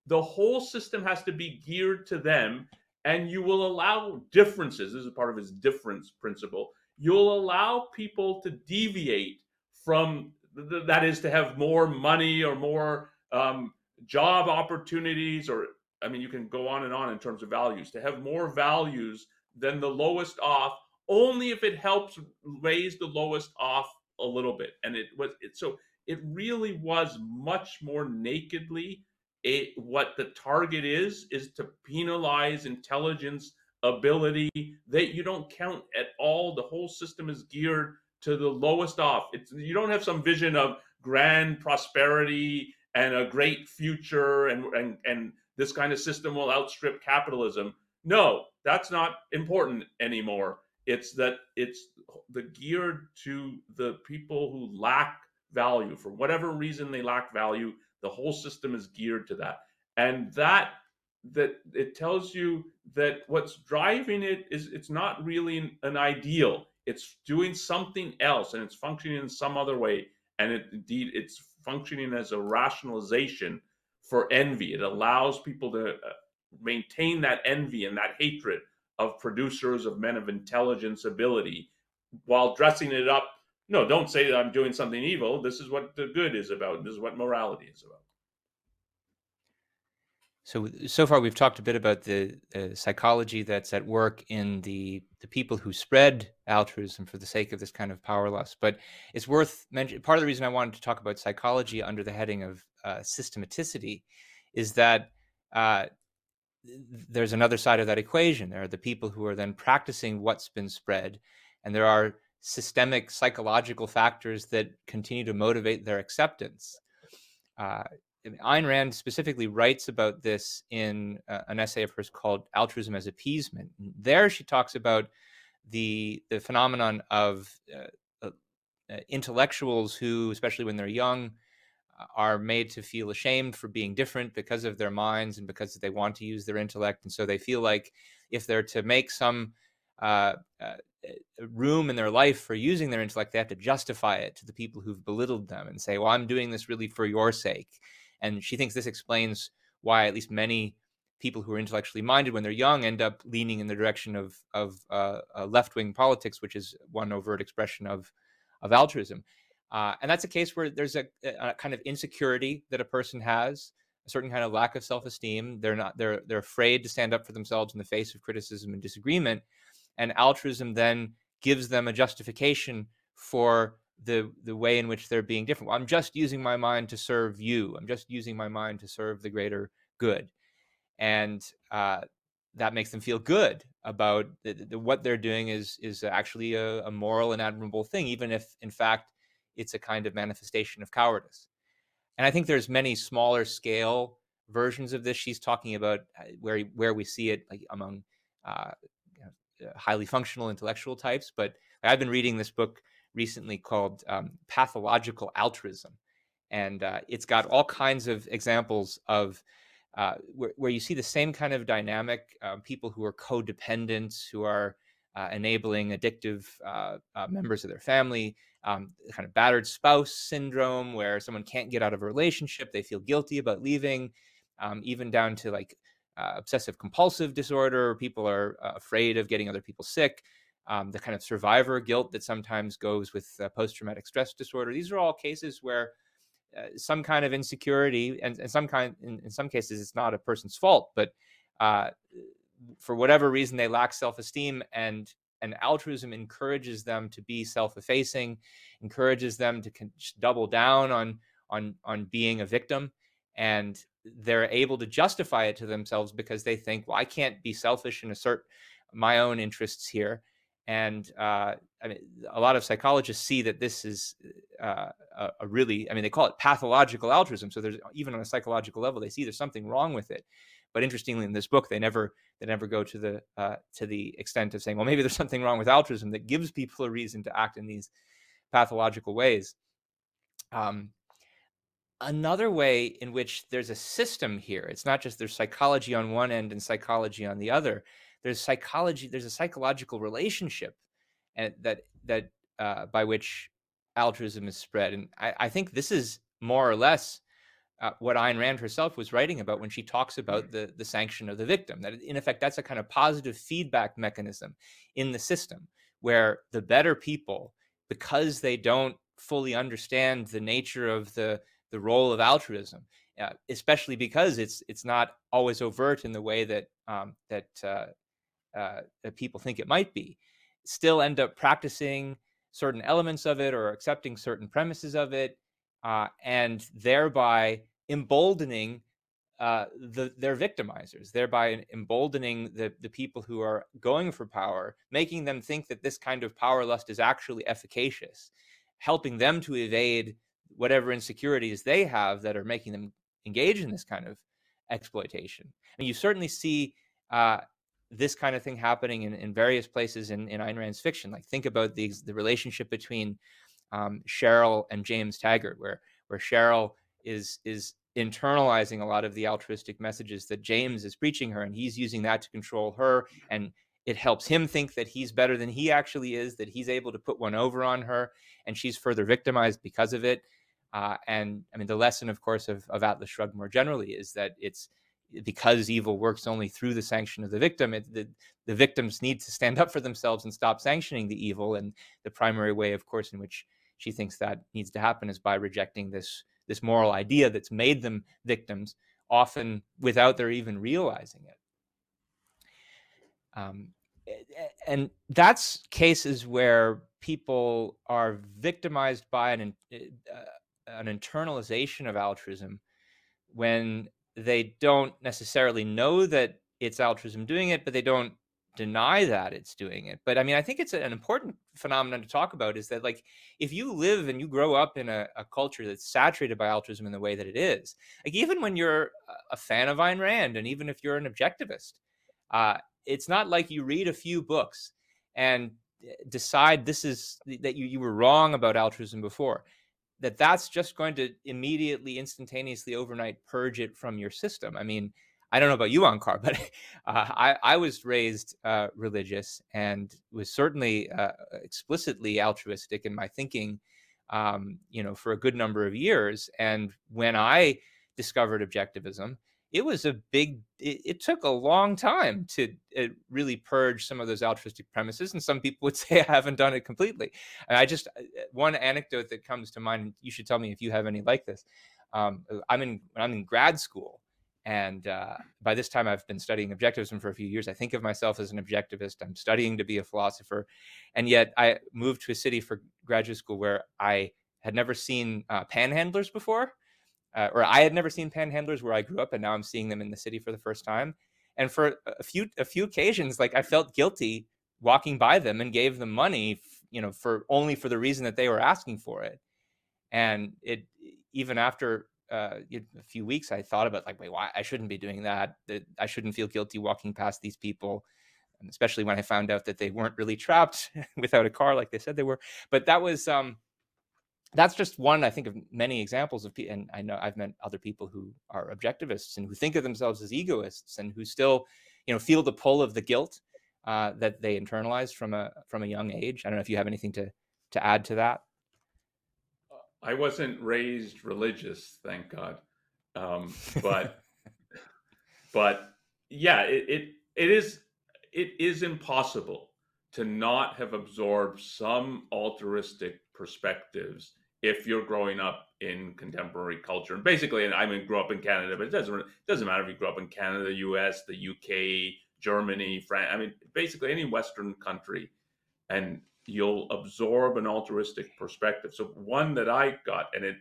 the whole system has to be geared to them and you will allow differences. This is part of his difference principle. You'll allow people to deviate from th- that is to have more money or more um, job opportunities, or I mean, you can go on and on in terms of values to have more values than the lowest off, only if it helps raise the lowest off a little bit. And it was it, so it really was much more nakedly it, what the target is is to penalize intelligence ability that you don't count at all. The whole system is geared to the lowest off. It's you don't have some vision of grand prosperity and a great future and and and this kind of system will outstrip capitalism. No that's not important anymore it's that it's the geared to the people who lack value for whatever reason they lack value the whole system is geared to that. And that that it tells you that what's driving it is it's not really an ideal. It's doing something else and it's functioning in some other way. And it, indeed, it's functioning as a rationalization for envy. It allows people to uh, maintain that envy and that hatred of producers, of men of intelligence, ability, while dressing it up no, don't say that I'm doing something evil. This is what the good is about. This is what morality is about. So so far we've talked a bit about the uh, psychology that's at work in the the people who spread altruism for the sake of this kind of power lust. But it's worth mentioning. Part of the reason I wanted to talk about psychology under the heading of uh, systematicity is that uh, there's another side of that equation. There are the people who are then practicing what's been spread, and there are systemic psychological factors that continue to motivate their acceptance. Uh, Ayn Rand specifically writes about this in uh, an essay of hers called Altruism as Appeasement. There she talks about the, the phenomenon of uh, uh, intellectuals who, especially when they're young, are made to feel ashamed for being different because of their minds and because they want to use their intellect. And so they feel like if they're to make some uh, uh, room in their life for using their intellect, they have to justify it to the people who've belittled them and say, well, I'm doing this really for your sake. And she thinks this explains why at least many people who are intellectually minded when they're young end up leaning in the direction of, of uh, uh, left wing politics, which is one overt expression of, of altruism. Uh, and that's a case where there's a, a, kind of insecurity that a person has, a certain kind of lack of self esteem. They're not they're they're afraid to stand up for themselves in the face of criticism and disagreement and altruism then gives them a justification for the the way in which they're being different. Well, I'm just using my mind to serve you. I'm just using my mind to serve the greater good, and uh, that makes them feel good about the, the, what they're doing is is actually a, a, moral and admirable thing, even if in fact it's a kind of manifestation of cowardice. And I think there's many smaller scale versions of this. She's talking about uh, where where we see it like among uh, uh, highly functional intellectual types. But I've been reading this book recently called um, Pathological Altruism. And uh, it's got all kinds of examples of uh, where, where, you see the same kind of dynamic uh, people who are codependents, who are uh, enabling addictive uh, members of their family, um, kind of battered spouse syndrome, where someone can't get out of a relationship, they feel guilty about leaving, um, even down to like uh, obsessive compulsive disorder. People are uh, afraid of getting other people sick. Um, the kind of survivor guilt that sometimes goes with uh, post traumatic stress disorder. These are all cases where uh, some kind of insecurity, and, and some kind, in, in, some cases, it's not a person's fault, but uh, for whatever reason, they lack self-esteem, and and altruism encourages them to be self-effacing, encourages them to double down on on on being a victim, and they're able to justify it to themselves because they think, well, I can't be selfish and assert my own interests here. And uh, I mean, a lot of psychologists see that this is uh, a, really, I mean, they call it pathological altruism. So there's even on a psychological level, they see there's something wrong with it. But interestingly, in this book, they never they never go to the uh, to the extent of saying, well, maybe there's something wrong with altruism that gives people a reason to act in these pathological ways. Um, another way in which there's a system here it's not just there's psychology on one end and psychology on the other there's psychology there's a psychological relationship and that that uh, by which altruism is spread and I, I think this is more or less uh, what Ayn Rand herself was writing about when she talks about the the sanction of the victim that in effect that's a kind of positive feedback mechanism in the system where the better people because they don't fully understand the nature of the the role of altruism, uh, especially because it's it's not always overt in the way that um, that, uh, uh, that people think it might be. Still end up practicing certain elements of it or accepting certain premises of it, uh, and thereby emboldening uh, the, their victimizers, thereby emboldening the, the people who are going for power, making them think that this kind of power lust is actually efficacious, helping them to evade whatever insecurities they have that are making them engage in this kind of exploitation. And you certainly see uh, this kind of thing happening in, in various places in, in Ayn Rand's fiction. Like think about the, the relationship between um, Cherryl and James Taggart, where where Cherryl is is internalizing a lot of the altruistic messages that James is preaching her, and he's using that to control her. And it helps him think that he's better than he actually is, that he's able to put one over on her, and she's further victimized because of it. Uh, and I mean, the lesson, of course, of, of Atlas Shrugged more generally is that it's because evil works only through the sanction of the victim. It, the, the victims need to stand up for themselves and stop sanctioning the evil. And the primary way, of course, in which she thinks that needs to happen is by rejecting this this moral idea that's made them victims, often without their even realizing it. Um, and that's cases where people are victimized by an uh, an internalization of altruism when they don't necessarily know that it's altruism doing it, but they don't deny that it's doing it. But I mean, I think it's an important phenomenon to talk about is that, like, if you live and you grow up in a, a culture that's saturated by altruism in the way that it is, like, even when you're a fan of Ayn Rand and even if you're an objectivist, uh, it's not like you read a few books and eh, decide this is that you, you were wrong about altruism before that that's just going to immediately instantaneously overnight purge it from your system i mean i don't know about you Onkar but uh, I, I was raised uh, religious and was certainly uh, explicitly altruistic in my thinking um, you know for a good number of years. And when i discovered objectivism it was a big it, it, took a long time to uh, really purge some of those altruistic premises and some people would say i haven't done it completely. And i just uh, one anecdote that comes to mind you should tell me if you have any like this. Um, i'm in i'm in grad school and uh, by this time i've been studying objectivism for a few years i think of myself as an objectivist i'm studying to be a philosopher and yet i moved to a city for graduate school where i had never seen uh, panhandlers before uh, or I had never seen panhandlers where I grew up, and now I'm seeing them in the city for the first time. And for a few a few occasions, like I felt guilty walking by them and gave them money, you know, for only for the reason that they were asking for it. And it even after uh, a few weeks, I thought about like, wait, why I shouldn't be doing that. That I shouldn't feel guilty walking past these people, and especially when I found out that they weren't really trapped without a car like they said they were. But that was um, that's just one, I think, of many examples of, people. and I know I've met other people who are objectivists and who think of themselves as egoists and who still, you know, feel the pull of the guilt uh, that they internalized from a from a young age. I don't know if you have anything to to add to that. I wasn't raised religious, thank God, um, but but yeah, it, it it is it is impossible to not have absorbed some altruistic perspectives if you're growing up in contemporary culture. And basically, and I mean, grew up in Canada, but it doesn't it doesn't matter if you grew up in Canada, the U.S., the U.K., Germany, France. I mean, basically any Western country, and you'll absorb an altruistic perspective. So one that I got, and it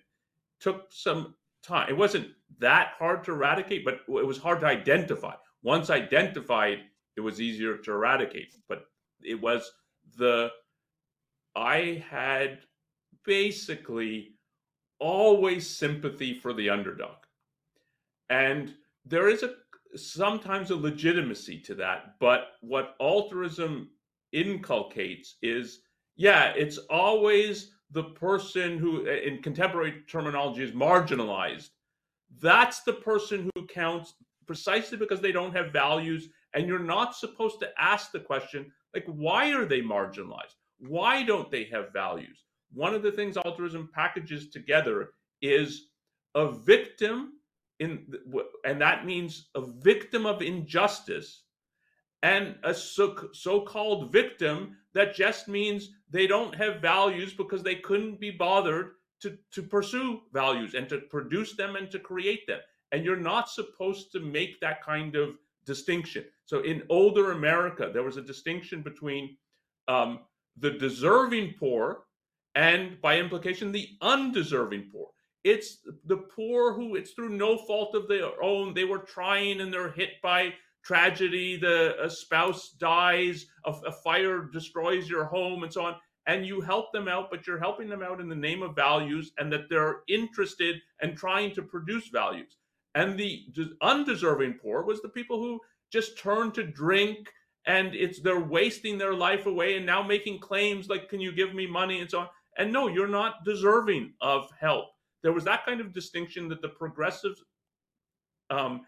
took some time. It wasn't that hard to eradicate, but it was hard to identify. Once identified, it was easier to eradicate. But it was the I had basically always sympathy for the underdog. And there is a sometimes a legitimacy to that, but what altruism inculcates is yeah, it's always the person who uh, in contemporary terminology is marginalized. That's the person who counts precisely because they don't have values and you're not supposed to ask the question like why are they marginalized? Why don't they have values? One of the things altruism packages together is a victim in and that means a victim of injustice and a so, so-called victim that just means they don't have values because they couldn't be bothered to, to pursue values and to produce them and to create them. And you're not supposed to make that kind of distinction. So in older america there was a distinction between um, the deserving poor and by implication the undeserving poor. It's the poor who it's through no fault of their own. They were trying and they're hit by tragedy the a spouse dies a, a fire destroys your home and so on and you help them out but you're helping them out in the name of values and that they're interested and trying to produce values. And the undeserving poor was the people who just turn to drink and it's they're wasting their life away and now making claims like can you give me money? and so on. And no you're not deserving of help. There was that kind of distinction that the progressives um,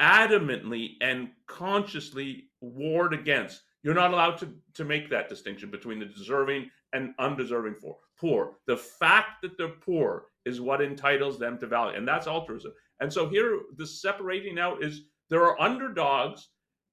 adamantly and consciously warred against. You're not allowed to, to make that distinction between the deserving and undeserving for poor. The fact that they're poor is what entitles them to value and that's altruism. And so here the separating out is there are underdogs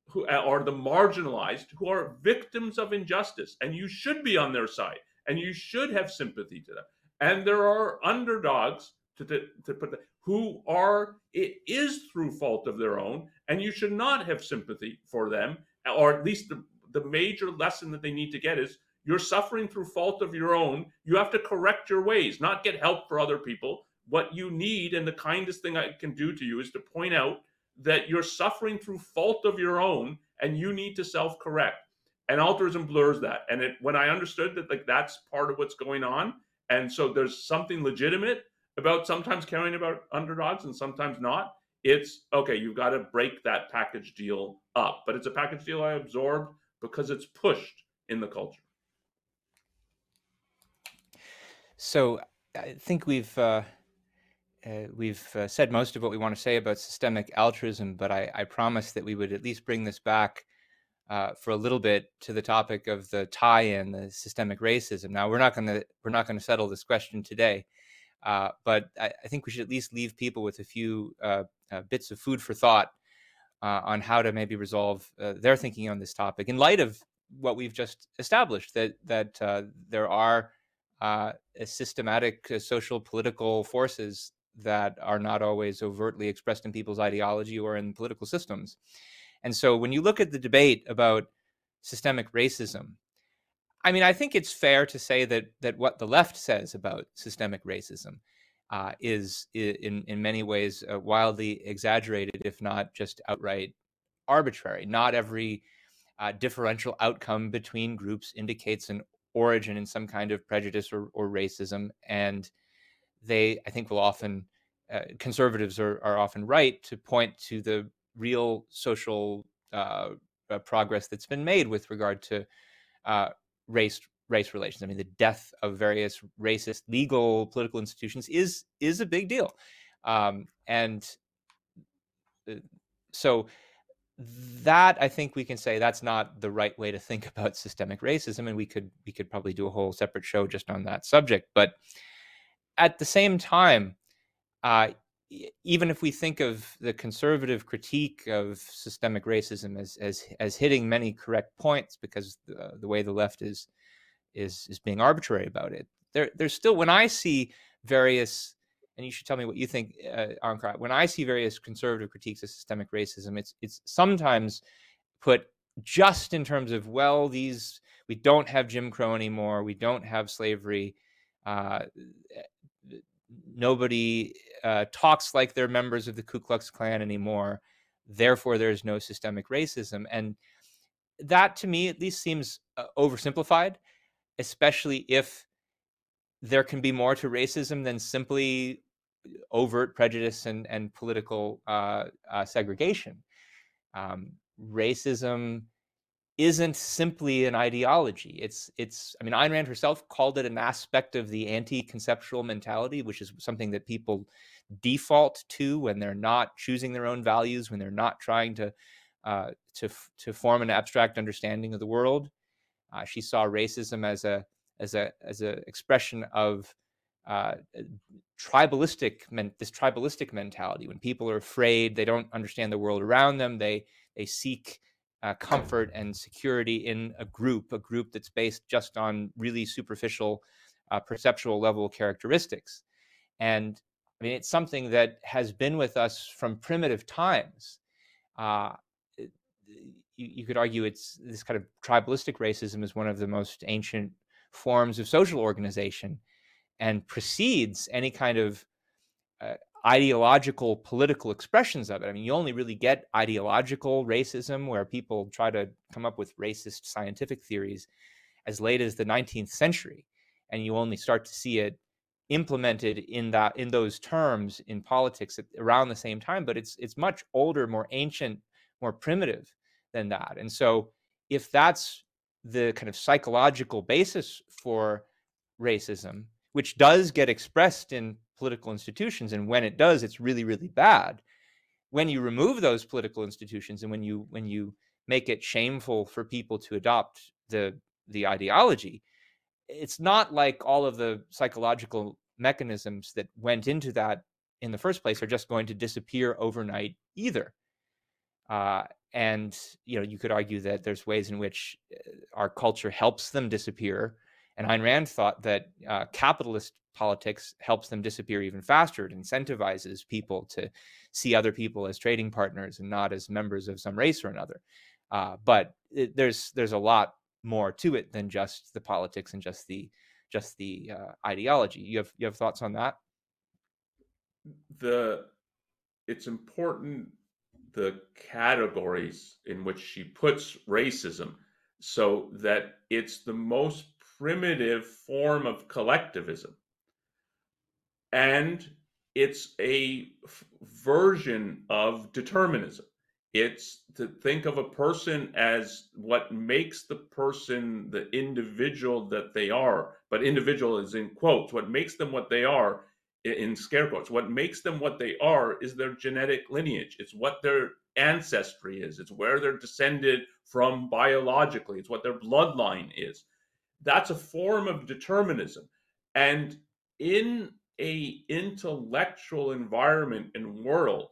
who uh, are the marginalized who are victims of injustice and you should be on their side and you should have sympathy to them. And there are underdogs to, to, to put the, who are it is through fault of their own and you should not have sympathy for them or at least the, the major lesson that they need to get is you're suffering through fault of your own. You have to correct your ways not get help for other people. What you need and the kindest thing i can do to you is to point out that you're suffering through fault of your own and you need to self-correct. And altruism blurs that. And it when i understood that like that's part of what's going on and so there's something legitimate about sometimes caring about underdogs and sometimes not it's okay you've got to break that package deal up but it's a package deal i absorbed because it's pushed in the culture so i think we've uh, uh, we've uh, said most of what we want to say about systemic altruism, but I, I promised that we would at least bring this back uh, for a little bit to the topic of the tie-in, the systemic racism. Now, we're not going to we're not going to settle this question today, uh, but I, I, think we should at least leave people with a few uh, uh, bits of food for thought on how to maybe resolve their thinking on this topic in light of what we've just established that that there are systematic social political forces that are not always overtly expressed in people's ideology or in political systems. And so when you look at the debate about systemic racism, I mean, I think it's fair to say that that what the left says about systemic racism uh, is, in in many ways uh, wildly exaggerated, if not just outright arbitrary. Not every uh, differential outcome between groups indicates an origin in some kind of prejudice or, or racism, and they, I think, will often uh, conservatives are, are often right to point to the real social uh, uh, progress that's been made with regard to uh, race race relations. I mean, the death of various racist legal political institutions is is a big deal, um, and uh, so that I think we can say that's not the right way to think about systemic racism, and we could we could probably do a whole separate show just on that subject. But at the same time, uh, even if we think of the conservative critique of systemic racism as as as hitting many correct points, because the, the way the left is is is being arbitrary about it, there there's still when I see various and you should tell me what you think, uh, Onkar. When I see various conservative critiques of systemic racism, it's it's sometimes put just in terms of well, these we don't have Jim Crow anymore, we don't have slavery. Uh, nobody uh, talks like they're members of the Ku Klux Klan anymore. Therefore, there's no systemic racism, and that to me at least seems uh, oversimplified, especially if there can be more to racism than simply overt prejudice and, and political uh, uh, segregation. Um, racism isn't simply an ideology. It's it's. I mean, Ayn Rand herself called it an aspect of the anti-conceptual mentality, which is something that people default to when they're not choosing their own values, when they're not trying to uh, to to form an abstract understanding of the world. Uh, she saw racism as a as a as an expression of uh, tribalistic this tribalistic mentality when people are afraid they don't understand the world around them they they seek uh, comfort and security in a group a group that's based just on really superficial uh, perceptual level characteristics. And i mean it's something that has been with us from primitive times. Uh, you, you could argue it's this kind of tribalistic racism is one of the most ancient forms of social organization and precedes any kind of uh, ideological political expressions of it. I mean, you only really get ideological racism where people try to come up with racist scientific theories as late as the 19th century, and you only start to see it implemented in that in those terms in politics at, around the same time. But it's it's much older, more ancient, more primitive than that. And so, if that's the kind of psychological basis for racism, which does get expressed in political institutions. And when it does, it's really, really bad. When you remove those political institutions and when you when you make it shameful for people to adopt the the ideology, it's not like all of the psychological mechanisms that went into that in the first place are just going to disappear overnight either. Uh, and you know, you could argue that there's ways in which uh, our culture helps them disappear and Ayn Rand thought that uh, capitalist politics helps them disappear even faster. It incentivizes people to see other people as trading partners and not as members of some race or another. Uh, but it, there's there's a lot more to it than just the politics and just the just the uh, ideology. You have you have thoughts on that? The it's important the categories in which she puts racism so that it's the most primitive form of collectivism. And it's a f- version of determinism. It's to think of a person as what makes the person the individual that they are, but individual is in quotes. What makes them what they are, in scare quotes, what makes them what they are is their genetic lineage. It's what their ancestry is. It's where they're descended from biologically. It's what their bloodline is that's a form of determinism. And in a intellectual environment and world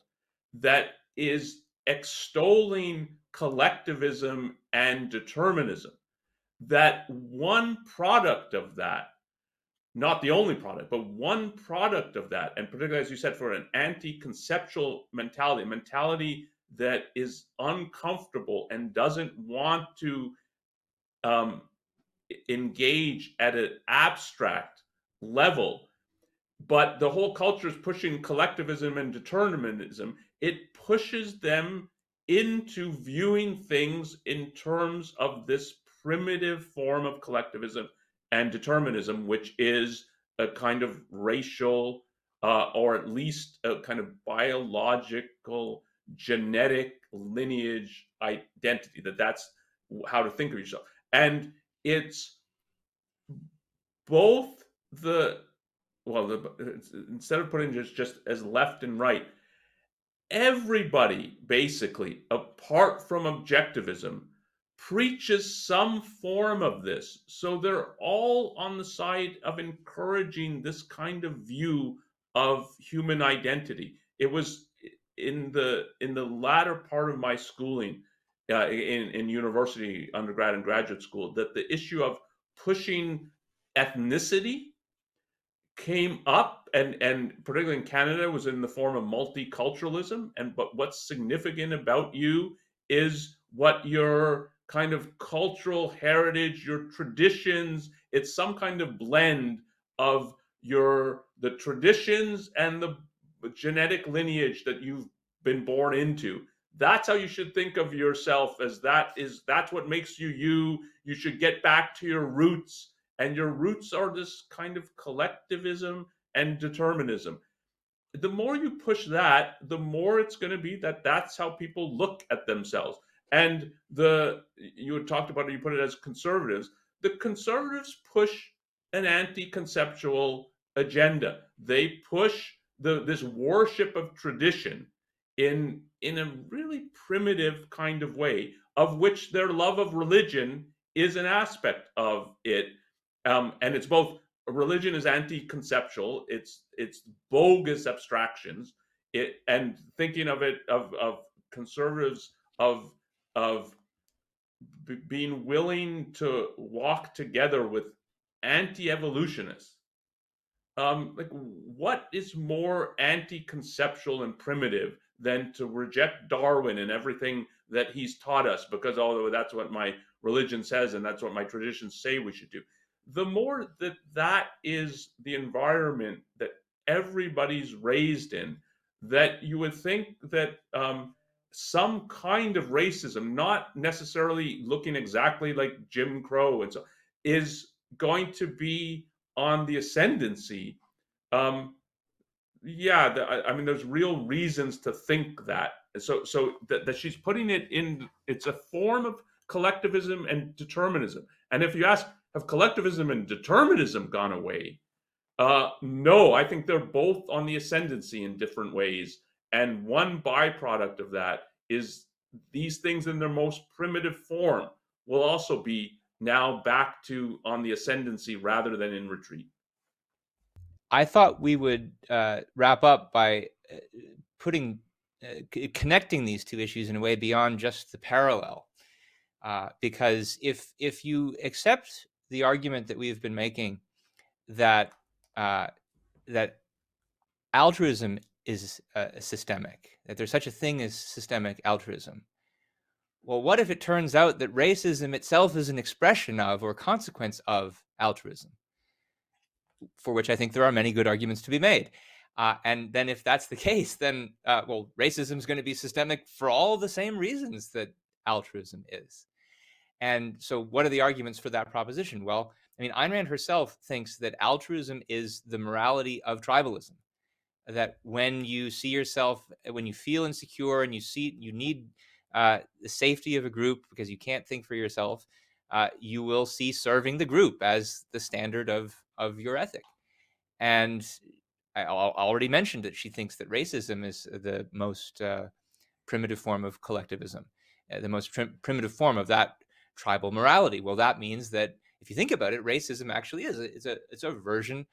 that is extolling collectivism and determinism that one product of that not the only product but one product of that and particularly as you said for an anti-conceptual mentality mentality that is uncomfortable and doesn't want to um, engage at an abstract level. But the whole culture is pushing collectivism and determinism. It pushes them into viewing things in terms of this primitive form of collectivism and determinism which is a kind of racial uh, or at least a kind of biological genetic lineage identity that that's how to think of yourself. And it's both the well the, instead of putting just just as left and right everybody basically apart from objectivism preaches some form of this. So they're all on the side of encouraging this kind of view of human identity. It was in the in the latter part of my schooling uh, in, in university, undergrad, and graduate school that the issue of pushing ethnicity came up and and particularly in Canada was in the form of multiculturalism. And but what's significant about you is what your kind of cultural heritage your traditions it's some kind of blend of your the traditions and the genetic lineage that you've been born into that's how you should think of yourself as that is that's what makes you you. You should get back to your roots and your roots are this kind of collectivism and determinism. The more you push that the more it's going to be that that's how people look at themselves. And the you had talked about it you put it as conservatives. The conservatives push an anti-conceptual agenda. They push the this worship of tradition in in a really primitive kind of way of which their love of religion is an aspect of it um, and it's both religion is anti-conceptual. It's it's bogus abstractions. It and thinking of it of of conservatives of of b- being willing to walk together with anti-evolutionists. Um, like what is more anti-conceptual and primitive than to reject Darwin and everything that he's taught us because although that's what my religion says and that's what my traditions say we should do the more that that is the environment that everybody's raised in, that you would think that um, some kind of racism, not necessarily looking exactly like Jim Crow and so, is going to be on the ascendancy. Um, yeah, the, I, mean, there's real reasons to think that. So, so that, that she's putting it in. It's a form of collectivism and determinism. And if you ask, have collectivism and determinism gone away? Uh, no, I think they're both on the ascendancy in different ways. And one byproduct of that is these things in their most primitive form will also be now back to on the ascendancy rather than in retreat. I thought we would uh, wrap up by uh, putting uh, connecting these two issues in a way beyond just the parallel. Uh, because if if you accept the argument that we've been making that uh, that altruism is uh, systemic, that there's such a thing as systemic altruism. Well, what if it turns out that racism itself is an expression of or consequence of altruism? For which I think there are many good arguments to be made. Uh, and then, if that's the case, then uh, well, racism is going to be systemic for all the same reasons that altruism is. And so, what are the arguments for that proposition? Well, I mean, Ayn Rand herself thinks that altruism is the morality of tribalism. That when you see yourself, when you feel insecure and you see you need uh, the safety of a group because you can't think for yourself, uh, you will see serving the group as the standard of of your ethic. And I already mentioned that she thinks that racism is the most uh, primitive form of collectivism, uh, the most prim- primitive form of that tribal morality. Well, that means that if you think about it, racism actually is a, it's a it's a version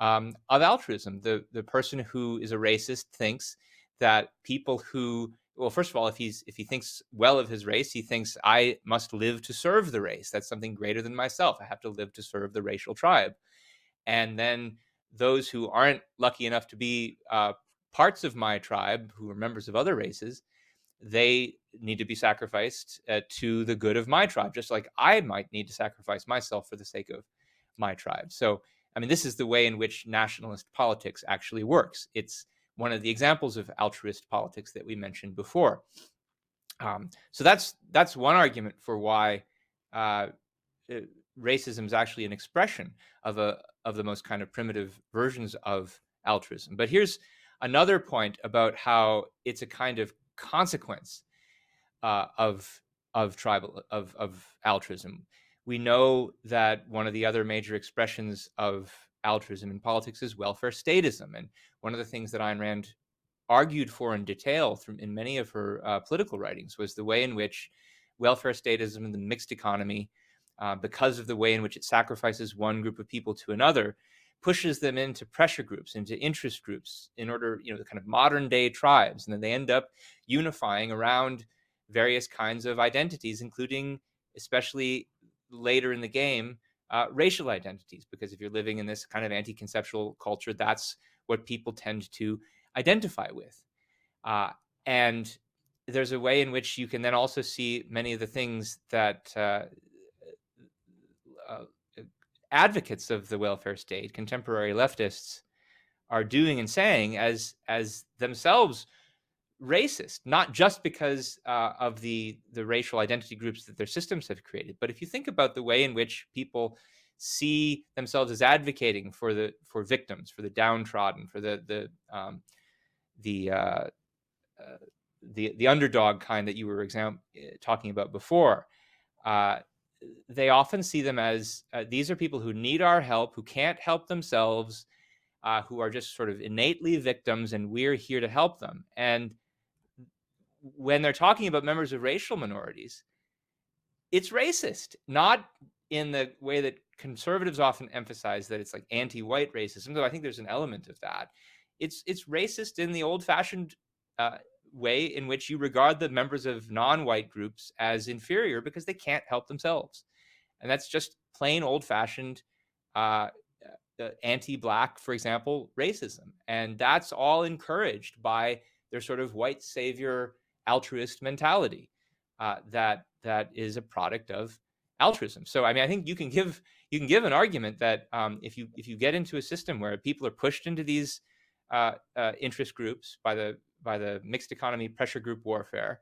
um, of altruism. The the person who is a racist thinks that people who well, first of all, if he's if he thinks well of his race, he thinks I must live to serve the race. That's something greater than myself. I have to live to serve the racial tribe. And then those who aren't lucky enough to be uh, parts of my tribe, who are members of other races, they need to be sacrificed uh, to the good of my tribe, just like I might need to sacrifice myself for the sake of my tribe. So, I mean, this is the way in which nationalist politics actually works. It's one of the examples of altruist politics that we mentioned before. Um, so that's that's one argument for why uh, uh racism is actually an expression of a of the most kind of primitive versions of altruism. But here's another point about how it's a kind of consequence uh, of of tribal of of altruism. We know that one of the other major expressions of altruism in politics is welfare statism, and one of the things that Ayn Rand argued for in detail through, in many of her uh, political writings was the way in which welfare statism and the mixed economy, uh, because of the way in which it sacrifices one group of people to another, pushes them into pressure groups, into interest groups, in order, you know, the kind of modern day tribes. And then they end up unifying around various kinds of identities, including, especially later in the game, uh, racial identities, because if you're living in this kind of anti conceptual culture, that's what people tend to identify with. Uh, and there's a way in which you can then also see many of the things that uh, uh, advocates of the welfare state, contemporary leftists, are doing and saying as as themselves racist, not just because uh, of the the racial identity groups that their systems have created, but if you think about the way in which people see themselves as advocating for the for victims, for the downtrodden, for the the um, the uh, uh, the the underdog kind that you were exam- eh, talking about before. Uh, they often see them as uh, these are people who need our help, who can't help themselves, uh, who are just sort of innately victims, and we're here to help them. And when they're talking about members of racial minorities, it's racist, not in the way that conservatives often emphasize that it's like anti-white racism. Though I think there's an element of that. It's it's racist in the old-fashioned uh, way in which you regard the members of non-white groups as inferior because they can't help themselves, and that's just plain old-fashioned uh, uh, anti-black, for example, racism, and that's all encouraged by their sort of white savior altruist mentality uh, that that is a product of altruism. So I mean, I think you can give you can give an argument that um, if you if you get into a system where people are pushed into these uh, uh, interest groups by the by the mixed economy pressure group warfare,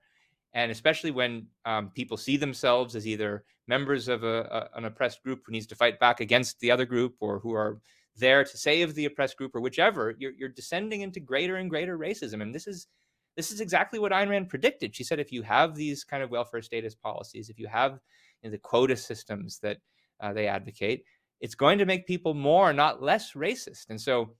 and especially when um, people see themselves as either members of a, a, an oppressed group who needs to fight back against the other group, or who are there to save the oppressed group, or whichever, you're, you're descending into greater and greater racism, and this is this is exactly what Ayn Rand predicted. She said if you have these kind of welfare status policies, if you have you know, the quota systems that uh, they advocate, it's going to make people more, not less racist. And so,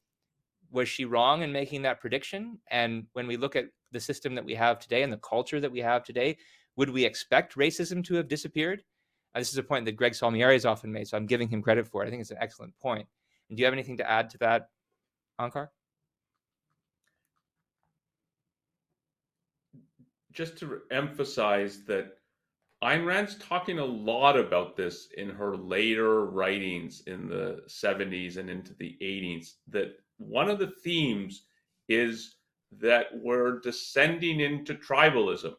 was she wrong in making that prediction? And when we look at the system that we have today and the culture that we have today, would we expect racism to have disappeared? Uh, this is a point that Greg Salmieri has often made, so I'm giving him credit for it. I think it's an excellent point. And do you have anything to add to that, Onkar? Just to emphasize that Ayn Rand's talking a lot about this in her later writings in the 70s and into the 80s. That one of the themes is that we're descending into tribalism.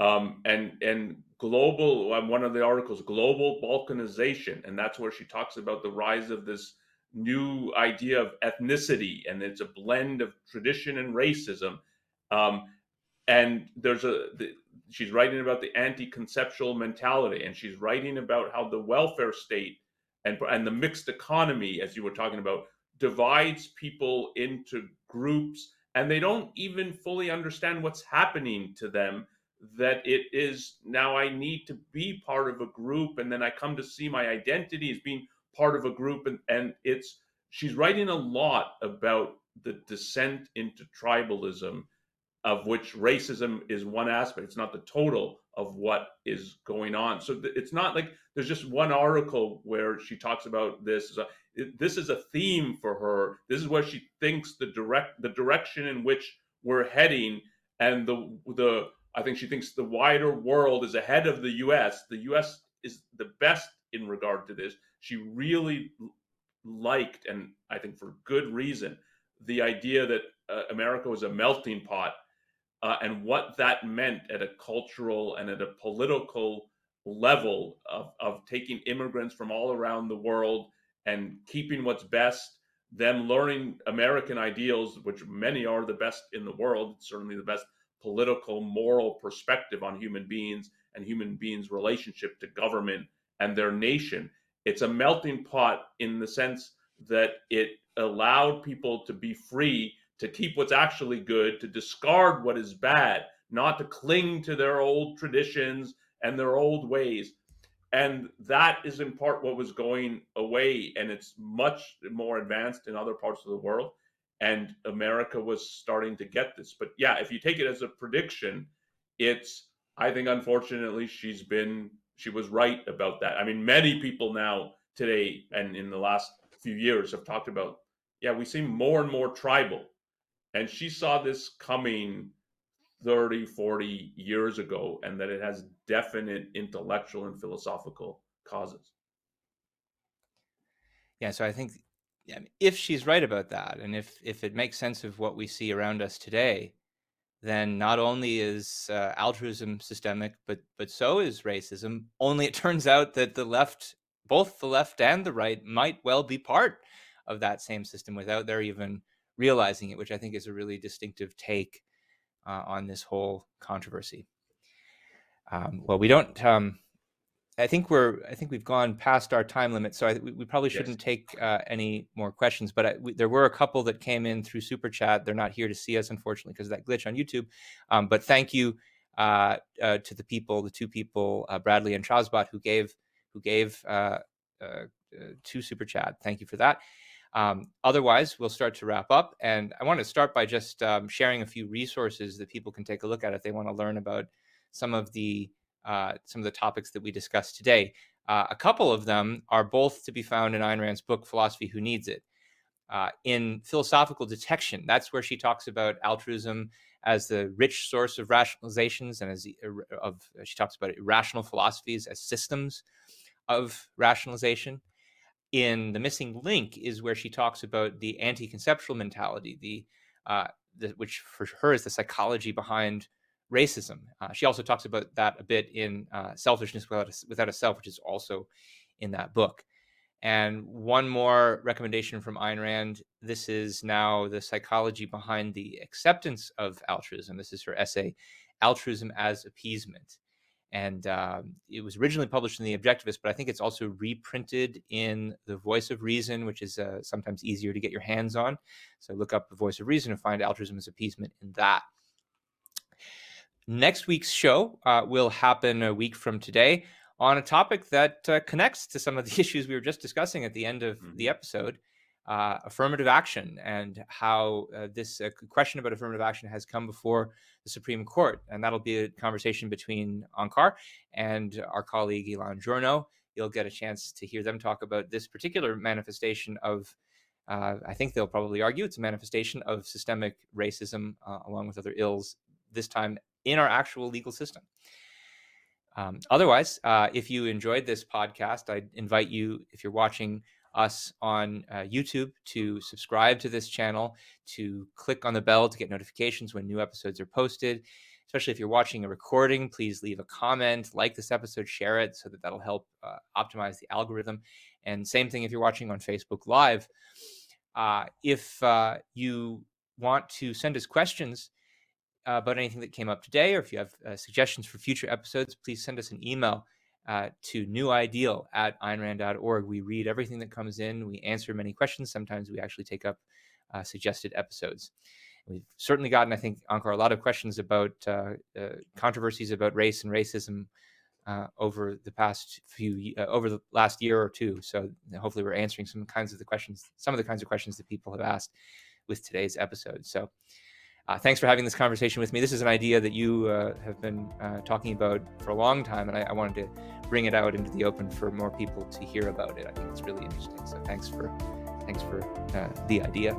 Um, and and global um, one of the articles global balkanization and that's where she talks about the rise of this new idea of ethnicity and it's a blend of tradition and racism um, and there's a the, she's writing about the anti-conceptual mentality and she's writing about how the welfare state and and the mixed economy as you were talking about divides people into groups and they don't even fully understand what's happening to them that it is now i need to be part of a group and then i come to see my identity as being part of a group and and it's she's writing a lot about the descent into tribalism of which racism is one aspect. It's not the total of what is going on. So th- it's not like there's just one article where she talks about this. this is a theme for her. This is where she thinks the direct the direction in which we're heading, and the the I think she thinks the wider world is ahead of the U.S. The U.S. is the best in regard to this. She really liked, and I think for good reason, the idea that uh, America was a melting pot uh, and what that meant at a cultural and at a political level of, of taking immigrants from all around the world and keeping what's best, them learning American ideals, which many are the best in the world, certainly the best political, moral perspective on human beings and human beings' relationship to government and their nation. It's a melting pot in the sense that it allowed people to be free to keep what's actually good, to discard what is bad, not to cling to their old traditions and their old ways. And that is in part what was going away. And it's much more advanced in other parts of the world. And America was starting to get this. But yeah, if you take it as a prediction, it's, I think, unfortunately, she's been, she was right about that. I mean, many people now today and in the last few years have talked about, yeah, we seem more and more tribal and she saw this coming 30 40 years ago and that it has definite intellectual and philosophical causes yeah, so I think if she's right about that, and if if it makes sense of what we see around us today, then not only is uh, altruism systemic, but but so is racism. Only it turns out that the left, both the left and the right, might well be part of that same system without their even realizing it, which I think is a really distinctive take uh, on this whole controversy. Um, well, we don't. Um, I think we're. I think we've gone past our time limit, so I, we, we, probably shouldn't yes. take uh, any more questions. But I, we, there were a couple that came in through super chat. They're not here to see us, unfortunately, because of that glitch on YouTube. Um, but thank you uh, uh, to the people, the two people, uh, Bradley and Chazbot, who gave who gave uh, uh, two super chat. Thank you for that. Um, otherwise, we'll start to wrap up, and I want to start by just um, sharing a few resources that people can take a look at if they want to learn about some of the uh, some of the topics that we discussed today. Uh, a couple of them are both to be found in Ayn Rand's book, Philosophy Who Needs It. Uh, in Philosophical Detection, that's where she talks about altruism as the rich source of rationalizations and as the, of she talks about irrational philosophies as systems of rationalization. In The Missing Link is where she talks about the anti-conceptual mentality, the, uh, the which for her is the psychology behind racism. Uh, she also talks about that a bit in uh, Selfishness Without a, Without a Self, which is also in that book. And one more recommendation from Ayn Rand. This is now the psychology behind the acceptance of altruism. This is her essay, Altruism as Appeasement. And um, it was originally published in The Objectivist, but I think it's also reprinted in The Voice of Reason, which is uh, sometimes easier to get your hands on. So look up The Voice of Reason and find Altruism as Appeasement in that. Next week's show uh, will happen a week from today on a topic that uh, connects to some of the issues we were just discussing at the end of mm-hmm. the episode uh, affirmative action and how uh, this uh, question about affirmative action has come before the Supreme Court. And that'll be a conversation between Onkar and our colleague Elan Journo. You'll get a chance to hear them talk about this particular manifestation of. Uh, I think they'll probably argue it's a manifestation of systemic racism, along with other ills, this time in our actual legal system. Um, otherwise, uh, if you enjoyed this podcast, I invite you, if you're watching us on uh, YouTube, to subscribe to this channel, to click on the bell to get notifications when new episodes are posted. Especially if you're watching a recording, please leave a comment, like this episode, share it so that that'll help uh, optimize the algorithm. And same thing if you're watching on Facebook Live. Uh, if uh, you want to send us questions, uh, about anything that came up today, or if you have uh, suggestions for future episodes, please send us an email uh, to newideal at aynrand.org. We read everything that comes in, we answer many questions. Sometimes we actually take up uh, suggested episodes. We've certainly gotten, I think, Onkar, a lot of questions about uh, controversies about race and racism uh, over the past few uh, over the last year or two. So hopefully, we're answering some kinds of the questions, some of the kinds of questions that people have asked with today's episode. So. Uh, thanks for having this conversation with me. This is an idea that you uh, have been uh, talking about for a long time, and I, I, wanted to bring it out into the open for more people to hear about it. I think it's really interesting. So thanks for thanks for uh, the idea,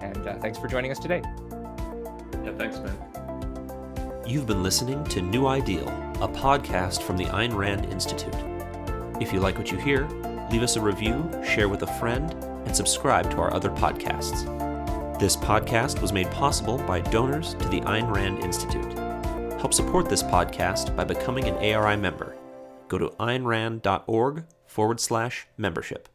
and uh, thanks for joining us today. Yeah, thanks, man. You've been listening to New Ideal, a podcast from the Ayn Rand Institute. If you like what you hear, leave us a review, share with a friend, and subscribe to our other podcasts. This podcast was made possible by donors to the Ayn Rand Institute. Help support this podcast by becoming an ARI member. Go to aynrand.org forward slash membership.